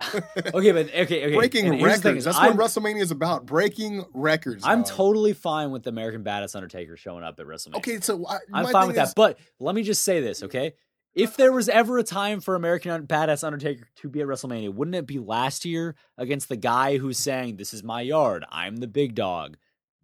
okay, but okay, okay. breaking and records. That's I'm, what WrestleMania is about. Breaking records. I'm dog. totally fine with the American Badass Undertaker showing up at WrestleMania. Okay, so I, I'm my fine with is- that. But let me just say this, okay? If there was ever a time for American Badass Undertaker to be at WrestleMania, wouldn't it be last year against the guy who's saying, "This is my yard, I'm the big dog,"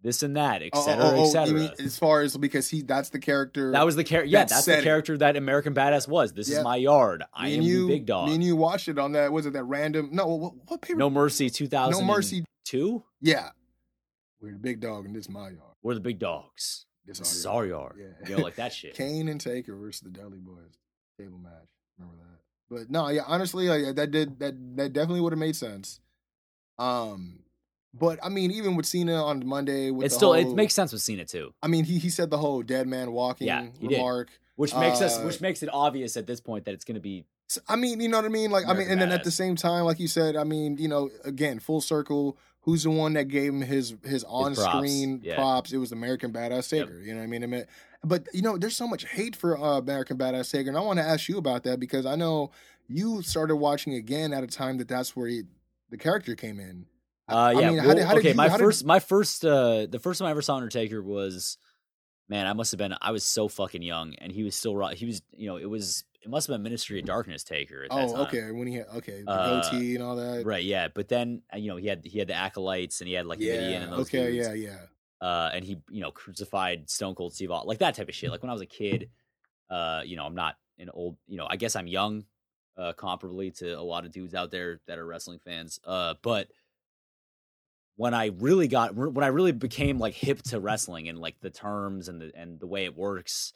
this and that, Oh, etc., oh, oh, you etc. as far as because he that's the character That was the character. Yeah, that that's the it. character that American Badass was. This Yeah. is my yard. I Me am you, the big dog. Me and you watched it on that. Was it that random? No, what, what paper? no Mercy two thousand. No Mercy. Two. Yeah, we're the big dog, and this is my yard. We're the big dogs. This, This is our yard. Yeah. Like that shit. Kane and Taker versus the Dudley Boys table match. Remember that? But no, yeah, honestly, like, that did that that definitely would have made sense. Um, but I mean, even with Cena on Monday, with It the still whole, it makes sense with Cena too, I mean, he he said the whole dead man walking Yeah, he did. remark. which makes us Uh, which makes it obvious at this point that it's going to be I mean, you know what I mean? Like, I mean, and then at the same time, like you said, I mean, you know, again, full circle. Who's the one that gave him his his on screen yeah. props? It was American Badass Yep. You know what I mean? I mean, but you know, there's so much hate for uh, American Badass Sager, and I want to ask you about that because I know you started watching again at a time that that's where he, the character came in. I- Uh, I yeah. mean, how did- how did okay, you- my how did- first, my first, uh, the first time I ever saw Undertaker was, man, I must have been, I was so fucking young, and he was still, he was, you know, it was, it must have been Ministry of Darkness Taker. At that Oh, okay. When he had okay the Uh, goatee and all that. right, yeah. But then, uh, you know, he had, he had the acolytes, and he had like Mideon Yeah. and those Okay. dudes. Yeah. Yeah. uh, and he you know crucified Stone Cold Steve Austin, like that type of shit. Like when I was a kid, uh, you know, I'm not an old, you know, I guess I'm young, uh, comparably to a lot of dudes out there that are wrestling fans. Uh, but when I really got, when I really became like hip to wrestling and like the terms and the and the way it works,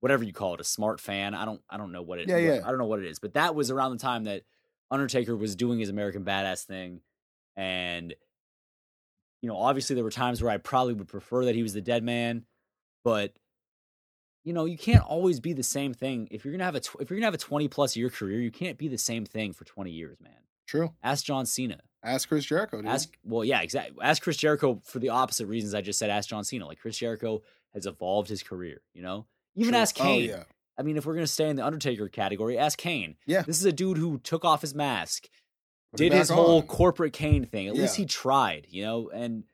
whatever you call it, a smart fan. I don't, I don't know what it, Yeah, yeah. I don't know what it is, but that was around the time that Undertaker was doing his American Badass thing, and you know, obviously there were times where I probably would prefer that he was the dead man, but you know, you can't always be the same thing. If you're gonna have a tw- if you're gonna have a 20 plus year career, you can't be the same thing for 20 years, man. True. Ask John Cena. Ask Chris Jericho. Dude. Ask well, yeah, exactly. Ask Chris Jericho for the opposite reasons I just said. Ask John Cena. Like Chris Jericho has evolved his career. You know, even True. ask oh, Kane. Oh, yeah. I mean, if we're gonna stay in the Undertaker category, ask Kane. Yeah. this is a dude who took off his mask, Put did his whole corporate Kane thing. At least he tried, you know. And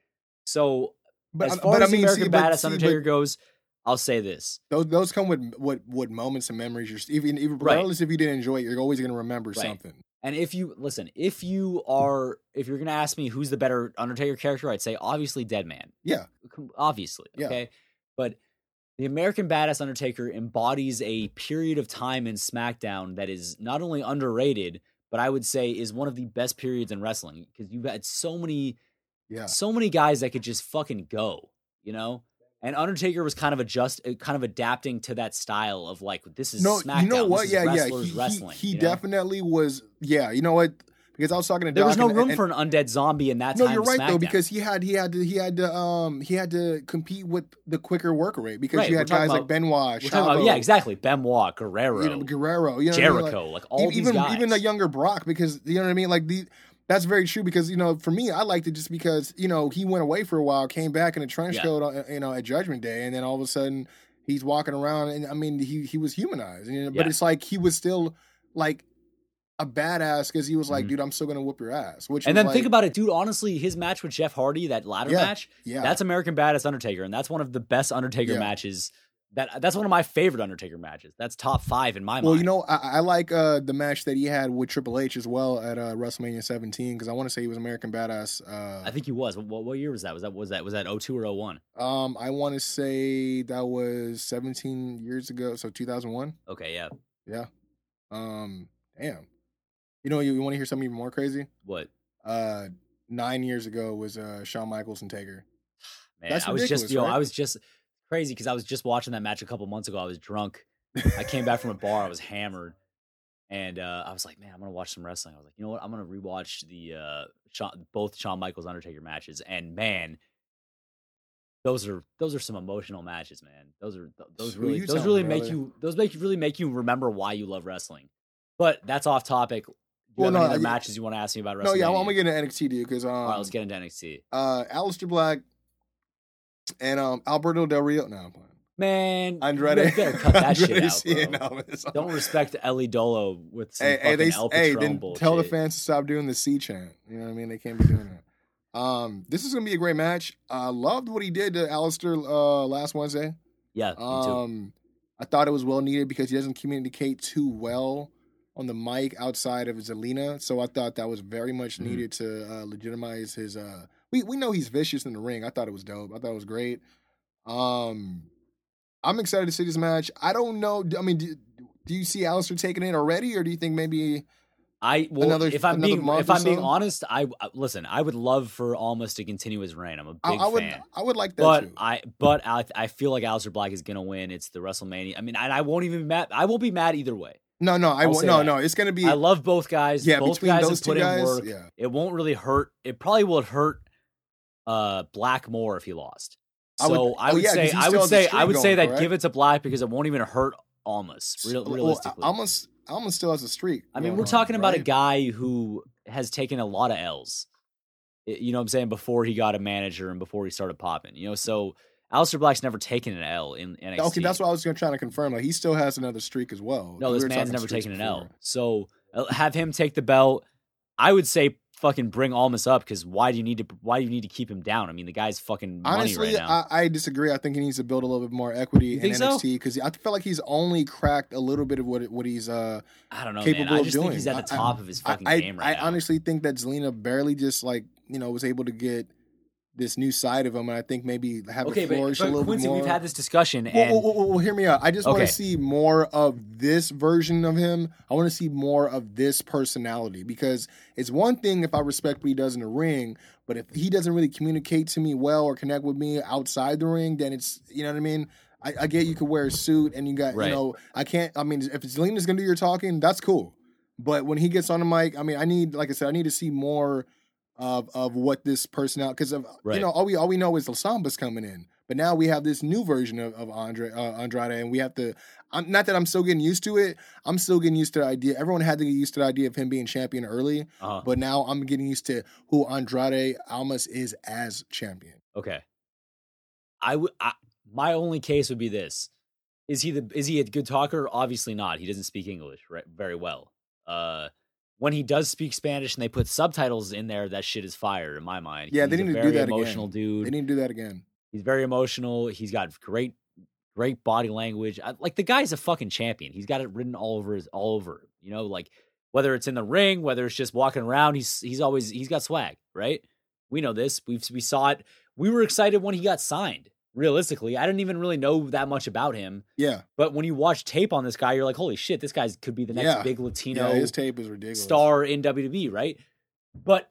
so, But, as far but as I mean, American see, but- Badass see, but Undertaker goes, I'll say this: Those those come with with with moments and memories. You're even even Right. regardless if you didn't enjoy it, you're always going to remember Right. something. And if you listen, if you are, if you're gonna ask me who's the better Undertaker character, I'd say obviously Dead Man. Yeah. Obviously, Yeah. okay. But the American Badass Undertaker embodies a period of time in SmackDown that is not only underrated, but I would say is one of the best periods in wrestling because you've had so many, Yeah. so many guys that could just fucking go, you know. And Undertaker was kind of adjust, uh, kind of adapting to that style of like this is No, SmackDown. you know what? This is Yeah, yeah. wrestlers He, he- wrestling. he know? definitely was. Yeah, you know what? Because I was talking to There was no and- room and- for an undead zombie in that No, you're right though because he had he had to he had to um he had to compete with the quicker work rate because Right, you had guys like about- Benoit, We're about, yeah, exactly. Benoit, Guerrero, you know, Guerrero, you know what I mean? Like, Jericho, like, all even these guys. even a younger Brock because you know what I mean. Like the That's very true because you know, for me, I liked it just because you know he went away for a while, came back in a trench Yeah. coat, uh, you know, at Judgment Day, and then all of a sudden he's walking around, and I mean, he he was humanized, you know, but Yeah. it's like he was still like a badass because he was like, Mhm. dude, I'm still gonna whoop your ass. Which And then think about it, dude. Honestly, his match with Jeff Hardy, that ladder Yeah, match, yeah, that's American Badass Undertaker, and that's one of the best Undertaker Yeah. matches. That that's one of my favorite Undertaker matches. That's top five in my Well, mind. Well, you know, I, I like uh, the match that he had with Triple H as well at uh, WrestleMania 17 because I want to say he was American Badass. Uh, I think he was. What, what year was that? Was that was that was that 02 or 01? um, I want to say that was 17 years ago, so 2001. Okay, yeah. Yeah. Um, damn. You know, you, you want to hear something even more crazy? What? Uh, nine years ago was uh, Shawn Michaels and Taker. Man, That's I was just ridiculous, yo, right? I was just crazy because I was just watching that match a couple months ago. I was drunk. I came back from a bar. I was hammered, and uh, I was like, "Man, I'm gonna watch some wrestling." I was like, "You know what? I'm gonna rewatch the uh, Shawn, both Shawn Michaels Undertaker matches." And man, those are those are some emotional matches, man. Those are th- those really those really make brother? you those make you really make you remember why you love wrestling. But that's off topic. Do you Well, have any no, other I- matches you want to ask me about? Wrestling? No, yeah, I'm gonna get into NXT dude because um, All right, let's get into NXT. uh, Aleister Black and um, Alberto Del Rio. No, I'm playing. Man, Andrade. you better cut that shit out, bro. Don't respect El Idolo with some Hey, hey, fucking they, El hey, Patron then bullshit. tell the fans to stop doing the C chant. You know what I mean? They can't be doing that. Um, this is gonna be a great match. I loved what he did to Aleister uh, last Wednesday. Yeah, me too. Um, I thought it was well needed because he doesn't communicate too well on the mic outside of Zelina. So I thought that was very much Mhm. needed to uh, legitimize his. Uh, we we know he's vicious in the ring. I thought it was dope. I thought it was great. Um, I'm excited to see this match. I don't know. I mean, do, do you see Aleister taking it already, or do you think maybe? I well, another- if I'm being if I'm being honest, I I- listen. I would love for Almas to continue his reign. I'm a big I, I would fan. I would like that But too. I but I I feel like Aleister Black is gonna win. It's the WrestleMania. I mean, and I won't even be mad. I won't be mad either way. no, no, I I'll won't- no, that. no. It's gonna be I love both guys. yeah both between guys those have two guys. in work. Yeah, It won't really hurt. It probably will hurt uh Black more if he lost. I So would- I oh, would yeah, 'cause say I would say I would say that correct? give it to Black because it won't even hurt Almas. Real, Well, realistically. Almas Almas still has a streak. I mean, we're on, talking about a guy who has taken a lot of L's. You know what I'm saying? Before he got a manager and before he started popping. You know, so Aleister Black's never taken an L in NXT. Okay, that's what I was gonna try to confirm. Like he still has another streak as well. No, this were man's never taken an L. So uh, have him take the belt. I would say fucking bring Almas up because why do you need to? Why do you need to keep him down? I mean, the guy's fucking money Honestly, right now. I, I disagree. I think he needs to build a little bit more equity in? NXT because I feel like he's only cracked a little bit of what what he's uh I, don't know, capable man. I of doing. think he's at the I- top of his fucking I, game I right now. honestly think that Zelina barely just like you know was able to get this new side of him, and I think maybe have okay, it but, flourish but a little Kwency, bit more. we've had this discussion, Well, and well, well, well, hear me out. I just want to see more of this version of him. I want to see more of this personality because it's one thing if I respect what he does in the ring, but if he doesn't really communicate to me well or connect with me outside the ring, then it's you know what I mean. I, I get you could wear a suit and you got Right. you know I can't. I mean, if Zelina's gonna do your talking, that's cool. But when he gets on the mic, I mean, I need like I said, I need to see more of of what this personality because of Right. you know all we all we know is La Sombra's coming in, but now we have this new version of, of Andre uh, Andrade, and we have to. I'm, not that I'm still getting used to it. I'm still getting used to the idea. Everyone had to get used to the idea of him being champion early, uh, but now I'm getting used to who Andrade Almas is as champion. Okay. I would. I, my only case would be this: is he the is he a good talker? Obviously not. He doesn't speak English right, very well. Uh, when he does speak Spanish and they put subtitles in there, that shit is fire in my mind. Yeah, they He's a need to do that emotional again. dude. They need to do that again. He's very emotional. He's got great, great body language. I, like the guy's a fucking champion. He's got it written all over his all over. You know, like whether it's in the ring, whether it's just walking around, he's he's always he's got swag, right? We know this. We we saw it. We were excited when he got signed. Realistically, I didn't even really know that much about him. Yeah, But when you watch tape on this guy, you're like, holy shit, this guy could be the next Yeah. big Latino yeah, his tape is ridiculous. star in WWE, right? But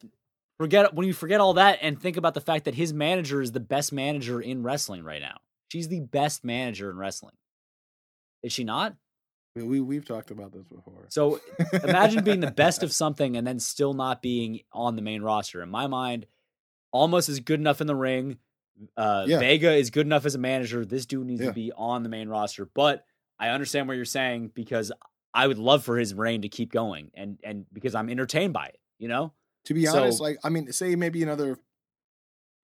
forget when you forget all that and think about the fact that his manager is the best manager in wrestling right now. She's the best manager in wrestling. Is she not? We, we we've talked about this before. So imagine being the best of something and then still not being on the main roster. In my mind, Almas is good enough in the ring. Uh, Yeah. Vega is good enough as a manager. This dude needs Yeah. to be on the main roster. But I understand what you're saying because I would love for his reign to keep going and and because I'm entertained by it. You know, To be honest, like I mean, say maybe another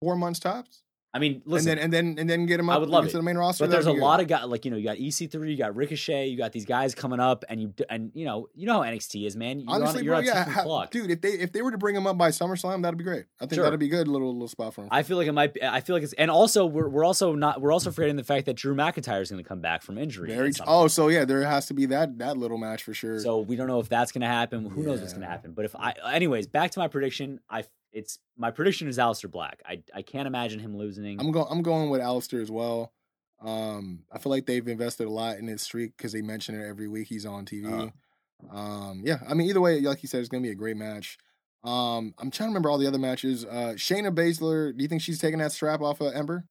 four months tops, I mean, listen, and then and then and then get him I would love it. the main roster. But there's a lot of guys like you know you got EC3, you got Ricochet, you got these guys coming up, and you and you know you know how NXT is, man. You're honestly, on, you're bro. on Yeah, clock. dude. If they if they were to bring him up by SummerSlam, that'd be great. I think Sure. that'd be good little little spot for him. I feel like it might. Be, I feel like it's, and also we're we're also not we're also forgetting the fact that Drew McIntyre is going to come back from injury. Very. Oh, so yeah, there has to be that that little match for sure. so we don't know if that's going to happen. Who knows what's going to happen? But if I, anyways, back to my prediction. I it's my prediction is Aleister Black. I I can't imagine him losing. I'm going. I'm going with Aleister as well. Um, I feel like they've invested a lot in his streak because they mention it every week he's on TV. Uh-huh. Um, yeah, I mean, either way, like you said, it's gonna be a great match. Um, I'm trying to remember all the other matches. Uh, Shayna Baszler, do you think she's taking that strap off of Ember?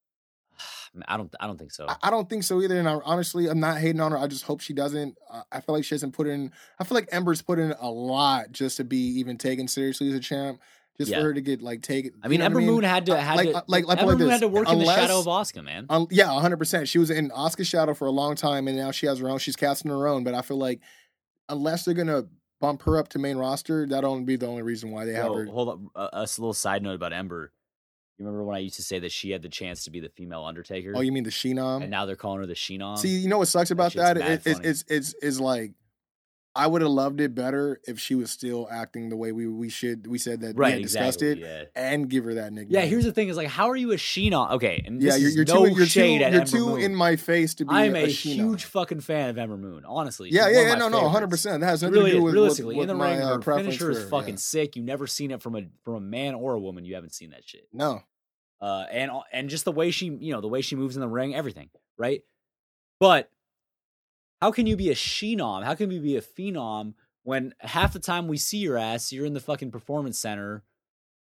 I don't I don't think so. I, I don't think so either. And I, honestly, I'm not hating on her. I just hope she doesn't. Uh, I feel like she hasn't put in. I feel like Ember's put in a lot just to be even taken seriously as a champ. Just Yeah. for her to get like taken. I mean, Ember Moon had to Uh, had like- to like- like, put Ember Moon this, had to work in the shadow of Asuka, man. Um, yeah, 100%. She was in Asuka's shadow for a long time, and now she has her own. She's casting her own. But I feel like unless they're gonna bump her up to main roster, that'll only be the only reason why they have her. hold up, a, a little side note about Ember. You remember when I used to say that she had the chance to be the female Undertaker? Oh, you mean the Shenom? and now they're calling her the Shenom. See, you know what sucks about that? mad It, it's, funny. it's it's like I would have loved it better if she was still acting the way we we should. We said that we right, had discussed exactly. it, Yeah. and give her that nickname. Yeah, here's the thing: is like, how are you a Sheena? Okay, and yeah. You're, you're no too you're too at you're Ember too Moon. in my face to be. I'm a, a huge fucking fan of Ember Moon. Honestly, Yeah, yeah, yeah. No, no, hundred percent. That has nothing really to do with Realistically, with, in the my, ring, uh, her finisher is fucking yeah. sick. You've never seen it from a from a man or a woman. You haven't seen that shit. No, uh, and and just the way she, you know, the way she moves in the ring, everything, right? But how can you be a shenom? How can you be a phenom when half the time we see your ass, you're in the fucking performance center,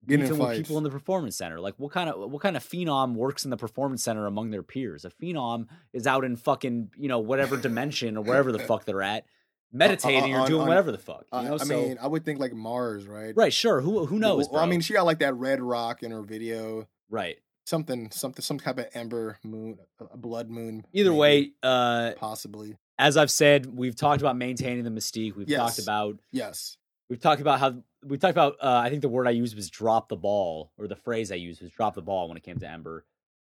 Getting beefing with people in the performance center? Like, what kind of what kind of phenom works in the performance center among their peers? A phenom is out in fucking you know whatever dimension or wherever the fuck they're at, meditating or on- doing on- whatever the fuck. You I, know, I so mean, I would think like Mars, right? right, sure. Who who knows? Well, I mean, she got like that red rock in her video. right. Something, something, some type of ember moon, a blood moon. Either maybe, way, uh, possibly. As I've said, we've talked about maintaining the mystique. We've Yes. talked about Yes. we've talked about how we talked about. Uh, I think the word I used was drop the ball, or the phrase I used was drop the ball when it came to Ember.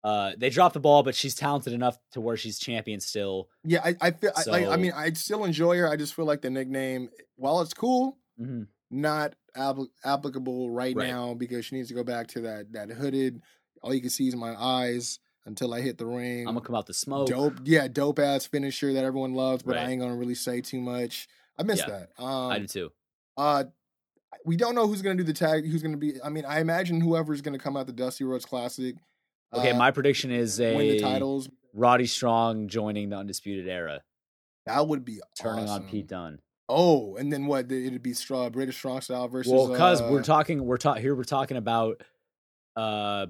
Uh, they dropped the ball, but she's talented enough to where she's champion still. Yeah, I, I feel. I, like, I mean, I still enjoy her. I just feel like the nickname, while it's cool, Mhm. not appli applicable right, Right. now because she needs to go back to that that hooded. All you can see is my eyes until I hit the ring. I'm gonna come out the smoke. dope, yeah, dope ass finisher that everyone loves, but I ain't gonna really say too much. I miss Yeah, that. Um, I do too. Uh, we don't know who's gonna do the tag. Who's gonna be? I mean, I imagine whoever's gonna come out the Dusty Rhodes Classic. Okay, uh, my prediction is win the a titles. Roddy Strong joining the Undisputed Era, That would be turning on. Pete Dunne. Oh, and then what? It'd be straw British strong style versus. Well, because uh, we're talking, we're talking here. We're talking about, uh,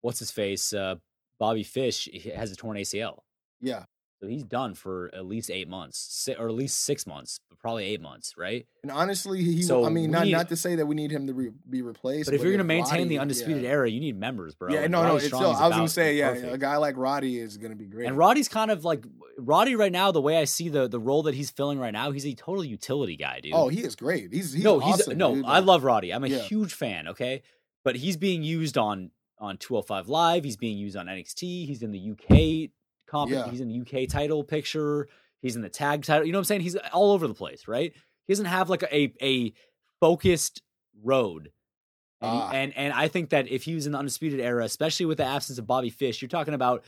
what's his face? Uh, Bobby Fish has a torn ACL. Yeah, So he's done for at least eight months, or at least six months, but probably eight months, right? and honestly, he. So I mean, not need- not to say that we need him to re- be replaced. But if you're going to maintain Roddy- the undisputed yeah. era, you need members, bro. yeah, and no, no. Roddy It's still, I was gonna say, yeah, perfect. a guy like Roddy is gonna be great. And Roddy's kind of like Roddy right now. The way I see the the role that he's filling right now, he's a total utility guy, oh, dude. oh, he is great. He's, he's no, he's no. dude. I love Roddy. I'm a Yeah. huge fan. Okay, but he's being used on on 205 Live. He's being used on NXT. He's in the UK comp. Yeah. He's in the UK title picture. He's in the tag title. You know what I'm saying? He's all over the place, right? He doesn't have like a a focused road. And, Ah. and and I think that if he was in the undisputed era, especially with the absence of Bobby Fish, you're talking about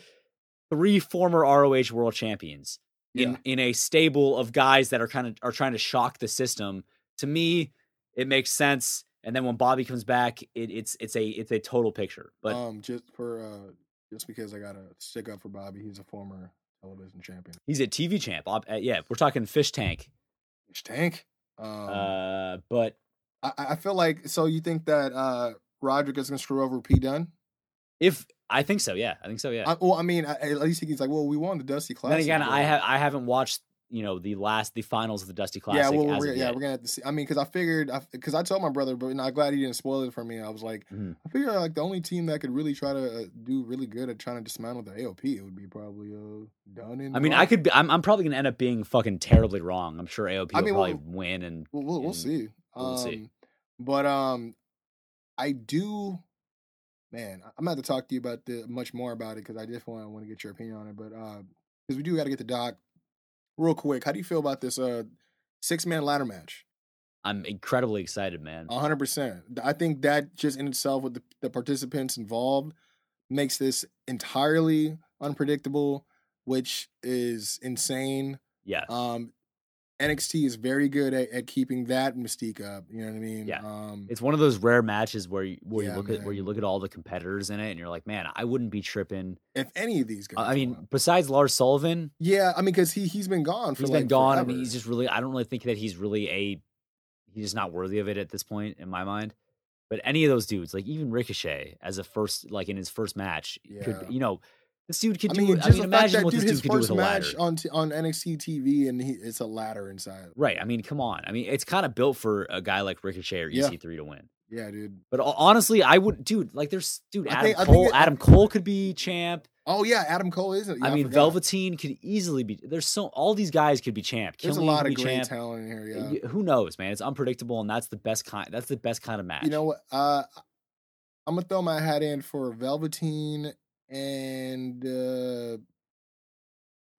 three former ROH world champions in Yeah. in a stable of guys that are kind of are trying to shock the system. To me, it makes sense. And then when Bobby comes back, it, it's it's a it's a total picture. But um, just for uh, just because I gotta stick up for Bobby, he's a former television champion. he's a TV champ. Uh, yeah, we're talking fish tank. Fish tank. Um, Uh, but I, I feel like so. You think that uh, Roderick is gonna screw over Pete Dunne? if I think so, yeah, I think so, yeah. I, well, I mean, I, at least he's like, well, we won the Dusty Classic. then again, but- I have I haven't watched you know the last the finals of the Dusty Classic. Yeah, well, we're, yeah, we're gonna have to see. I mean, because I figured, because I, told my brother, but I'm glad he didn't spoil it for me. I was like, Mhm. I figured like the only team that could really try to uh, do really good at trying to dismantle the AOP it would be probably uh Dunne and. I mean, I could. Be, I'm. I'm probably gonna end up being fucking terribly wrong. I'm sure AOP I will mean, probably well, win, and We'll, we'll, we'll see. we'll um, see. But um, I do, man. I'm gonna talk to you about the much more about it because I just want want to get your opinion on it. But uh, because we do got to get the doc real quick. How do you feel about this uh six man ladder match? I'm incredibly excited, man. hundred percent. I think that just in itself, with the, the participants involved, makes this entirely unpredictable, which is insane. Yeah. Um, NXT is very good at, at keeping that mystique up. You know what I mean? Yeah. Um, It's one of those rare matches where you, where Yeah, you look at where you look at all the competitors in it and you're like, man, I wouldn't be tripping. if any of these guys, I mean, up. besides Lars Sullivan, yeah, I mean, because he he's been gone for he's like been gone. I mean, he's just really. I don't really think that he's really a. He's just not worthy of it at this point in my mind. But any of those dudes, like even Ricochet, as a first, like in his first match, could you know, this dude could I do. mean, I just mean, the fact imagine that what dude, this his dude could do with first a ladder. match on t- on NXT TV, and he, it's a ladder inside. Right. I mean, come on. I mean, it's kind of built for a guy like Ricochet or Yeah. EC3 to win. Yeah, dude. But honestly, I would, dude. Like, there's, dude, Adam think- Cole. it- Adam Cole could be champ. Oh yeah, Adam Cole isn't. Yeah, I mean. Velveteen could easily be. There's so all these guys could be champ. There's a lot of great champ. talent in here. Yeah. Who knows, man? It's unpredictable, and that's the best kind. That's the best kind of match. You know what? Uh, I'm gonna throw my hat in for Velveteen and uh,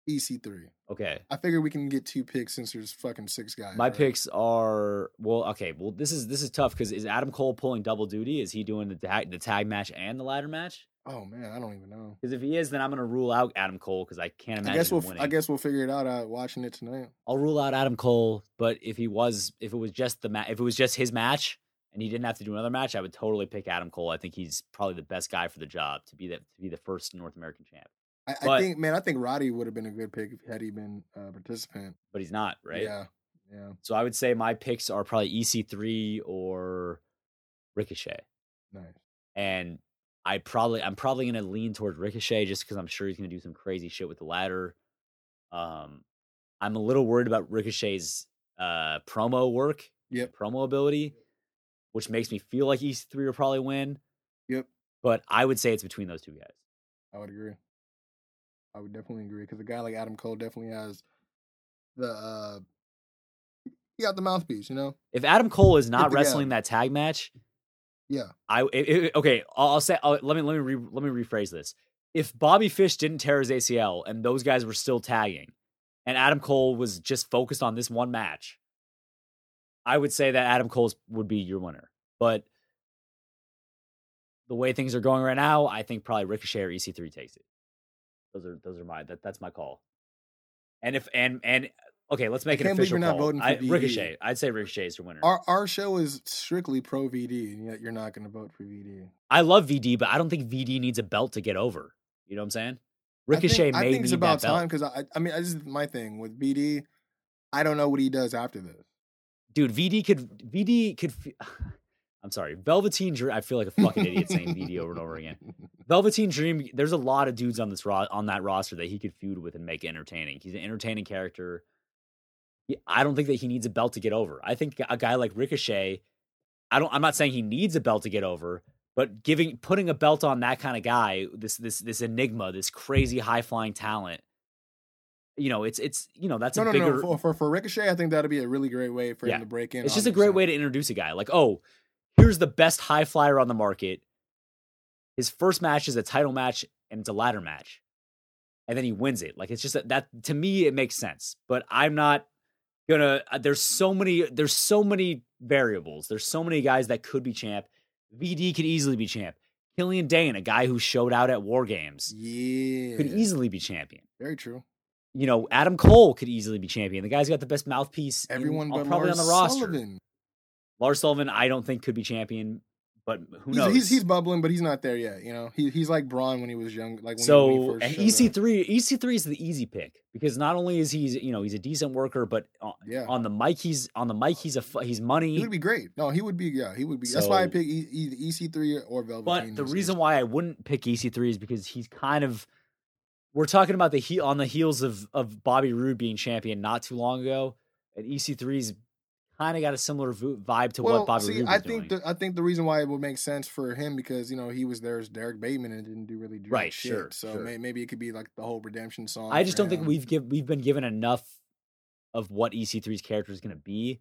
EC3. Okay. I figure we can get two picks since there's fucking six guys. My right? picks are well. Okay, well this is this is tough because is Adam Cole pulling double duty? Is he doing the tag, the tag match and the ladder match? Oh man, I don't even know. Because if he is, then I'm gonna rule out Adam Cole because I can't imagine. I guess we'll. I guess we'll figure it out uh, watching it tonight. I'll rule out Adam Cole. But if he was, if it was just the ma- if it was just his match and he didn't have to do another match, I would totally pick Adam Cole. I think he's probably the best guy for the job to be that to be the first North American champ. I, I think, man, I think Roddy would have been a good pick if had he been a participant. But he's not, right? Yeah, yeah, So I would say my picks are probably EC3 or Ricochet. nice. and I probably I'm probably gonna lean towards Ricochet just because I'm sure he's gonna do some crazy shit with the ladder. Um, I'm a little worried about Ricochet's uh promo work, yeah, promo ability, which makes me feel like EC3 will probably win. Yep. But I would say it's between those two guys. I would agree. I would definitely agree because a guy like Adam Cole definitely has the. uh He got the mouthpiece, you know. If Adam Cole is not wrestling that tag match, Yeah, I it, it- okay. I'll, I'll say I'll, let me let me re, let me rephrase this. If Bobby Fish didn't tear his ACL and those guys were still tagging, and Adam Cole was just focused on this one match, I would say that Adam Cole would be your winner. But the way things are going right now, I think probably Ricochet or EC3 takes it. Those are those are my that, that's my call. And if and and okay, let's make an can't believe official you're not call. voting for I, VD. Ricochet, I'd say Ricochet is your winner. our our show is strictly pro VD, and yet you're not going to vote for VD. I love VD, but I don't think VD needs a belt to get over. You know what I'm saying? Ricochet I think, I think it's about time because I, I mean, this is my thing with VD. I don't know what he does after this. Dude, VD could VD could. I'm sorry, Velveteen Dream. I feel like a fucking idiot saying VD over and over again. Velveteen Dream. There's a lot of dudes on this ro- on that roster that he could feud with and make entertaining. He's an entertaining character. He- I don't think that he needs a belt to get over. I think a guy like Ricochet. I don't. I'm not saying he needs a belt to get over, but giving putting a belt on that kind of guy, this this this enigma, this crazy high flying talent. You know, it's it's you know that's no, a no, bigger. no. For, for for Ricochet, I think that'd be a really great way for Yeah. him to break in. It's just a great way to introduce a guy. Like, oh, here's the best high flyer on the market. His first match is a title match and it's a ladder match. And then he wins it. Like it's just that, that to me it makes sense. But I'm not gonna uh, there's so many there's so many variables. There's so many guys that could be champ. VD could easily be champ. Killian Dain, a guy who showed out at War Games, Yeah, could easily be champion. very true. You know, Adam Cole could easily be champion. The guy's got the best mouthpiece. Everyone on- but probably Lars on the roster. Sullivan. Lars Sullivan, I don't think could be champion, but who He's, knows? he's he's bubbling, but he's not there yet. You know, he he's like Braun when he was young. Like when he, so when he and first. EC3, EC3 is the easy pick because not only is he's you know, he's a decent worker, but on, Yeah. on the mic, he's on the mic, he's a he's money. He would be great. No, he would be. Yeah, he would be. That's why I So- pick e- either EC3 or Velveteen. But the reason why I wouldn't pick EC3 is because he's kind of we're talking about the he on the heels of of Bobby Roode being champion not too long ago, and EC3's kind of got a similar vibe to well, what Bobby see, Roode I was think doing. the, I think the reason why it would make sense for him because you know he was there as Derrick Bateman and didn't do really do Right, shit. sure, So sure. May, maybe it could be like the whole redemption song. I just don't think we've give we've been given enough of what EC3's character is going to be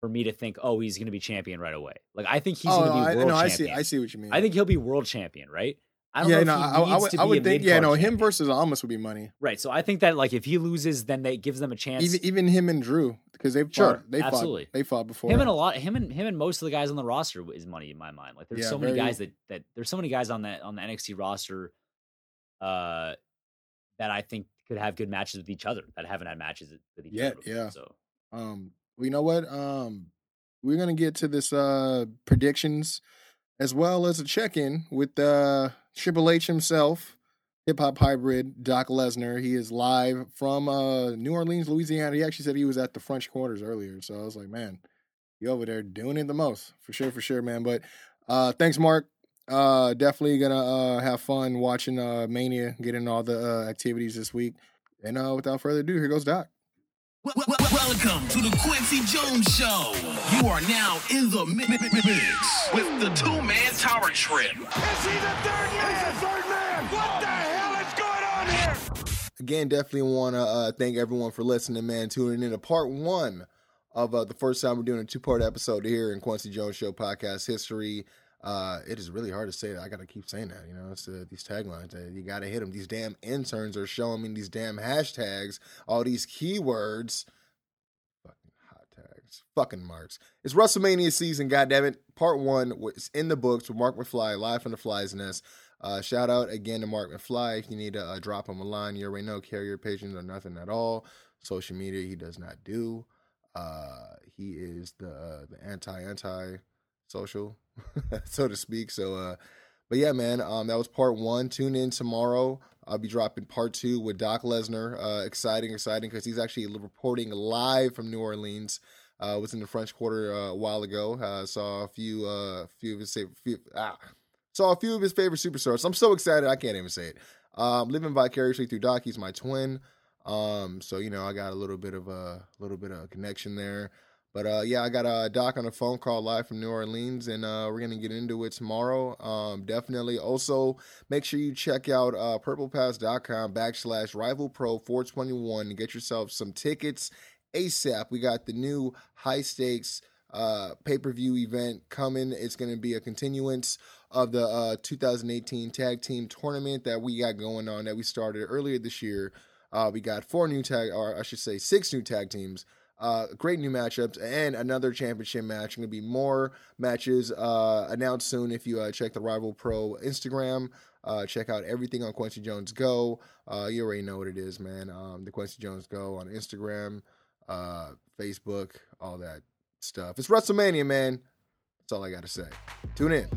for me to think, oh, he's going to be champion right away. Like I think he's oh, going to be I, world no, I champion. see. I see what you mean. I think he'll be world champion, right? I don't yeah, know no, I, I would, I would think. Yeah, no, him versus Almas would be money. right. So I think that like if he loses, then that gives them a chance. Even even him and Drew because they've Sure, fought, they absolutely. fought they fought before. him and a lot, him and him and most of the guys on the roster is money in my mind. Like there's Yeah, so many very- guys that that there's so many guys on that on the NXT roster, uh, that I think could have good matches with each other that haven't had matches with each Yet, other. before. yeah. So Um, well, you know what? Um, we're gonna get to this uh predictions as well as a check-in with uh Triple H himself, hip hop hybrid Doc Lesnar. He is live from uh New Orleans, Louisiana. He actually said he was at the French Quarters earlier, so I was like, man, you over there doing it the most for sure, for sure, man. But uh, thanks, Marc. Uh, definitely gonna uh have fun watching uh Mania, getting all the uh, activities this week. And uh, without further ado, here goes Doc. Wel- wel- wel- Welcome to the Kwency Jones Show. You are now in the mi- mi- mi- mix with the two man power trip. He's the third man. What the hell is going on here? Again, definitely want to uh, thank everyone for listening, man. Tuning in to part one of uh, the first time we're doing a two part episode here in Kwency Jones Show podcast history. Uh, it is really hard to say that. I got to keep saying that. You know, it's uh, these taglines. Uh, you got to hit them. These damn interns are showing me these damn hashtags, all these keywords. Fucking hot tags. Fucking marks. It's WrestleMania season, goddammit. Part one was in the books with Marc McFly, live from the Fly's Nest. Uh, shout out again to Marc McFly. If you need to uh, drop him a line, you already know carrier pigeons or nothing at all. Social media he does not do. Uh, he is the uh, the anti anti social, so to speak. So, uh, but yeah, man, um, that was part one. Tune in tomorrow. I'll be dropping part two with Doc Lesnar. Uh, exciting, exciting, because he's actually reporting live from New Orleans. Uh, was in the French Quarter uh, a while ago. Uh, saw a few, uh, few of his few, ah, saw a few of his favorite superstars. I'm so excited I can't even say it. Um, living vicariously through Doc. He's my twin. Um, so you know I got a little bit of a little bit of a connection there. But uh, yeah, I got a Doc on a phone call live from New Orleans, and uh, we're gonna get into it tomorrow. Um, definitely. Also, make sure you check out uh, purplepass.com backslash rival pro 421 to get yourself some tickets ASAP. We got the new high stakes uh, pay per view event coming. It's gonna be a continuance of the uh, 2018 tag team tournament that we got going on that we started earlier this year. Uh, we got four new tag, or I should say, six new tag teams. Uh, great new matchups and another championship match. Going to be more matches uh, announced soon. If you uh, check the Rival Pro Instagram, uh, check out everything on Kwency Jones Go. Uh, you already know what it is, man. Um, the Kwency Jones Go on Instagram, uh, Facebook, all that stuff. It's WrestleMania, man. That's all I got to say. Tune in.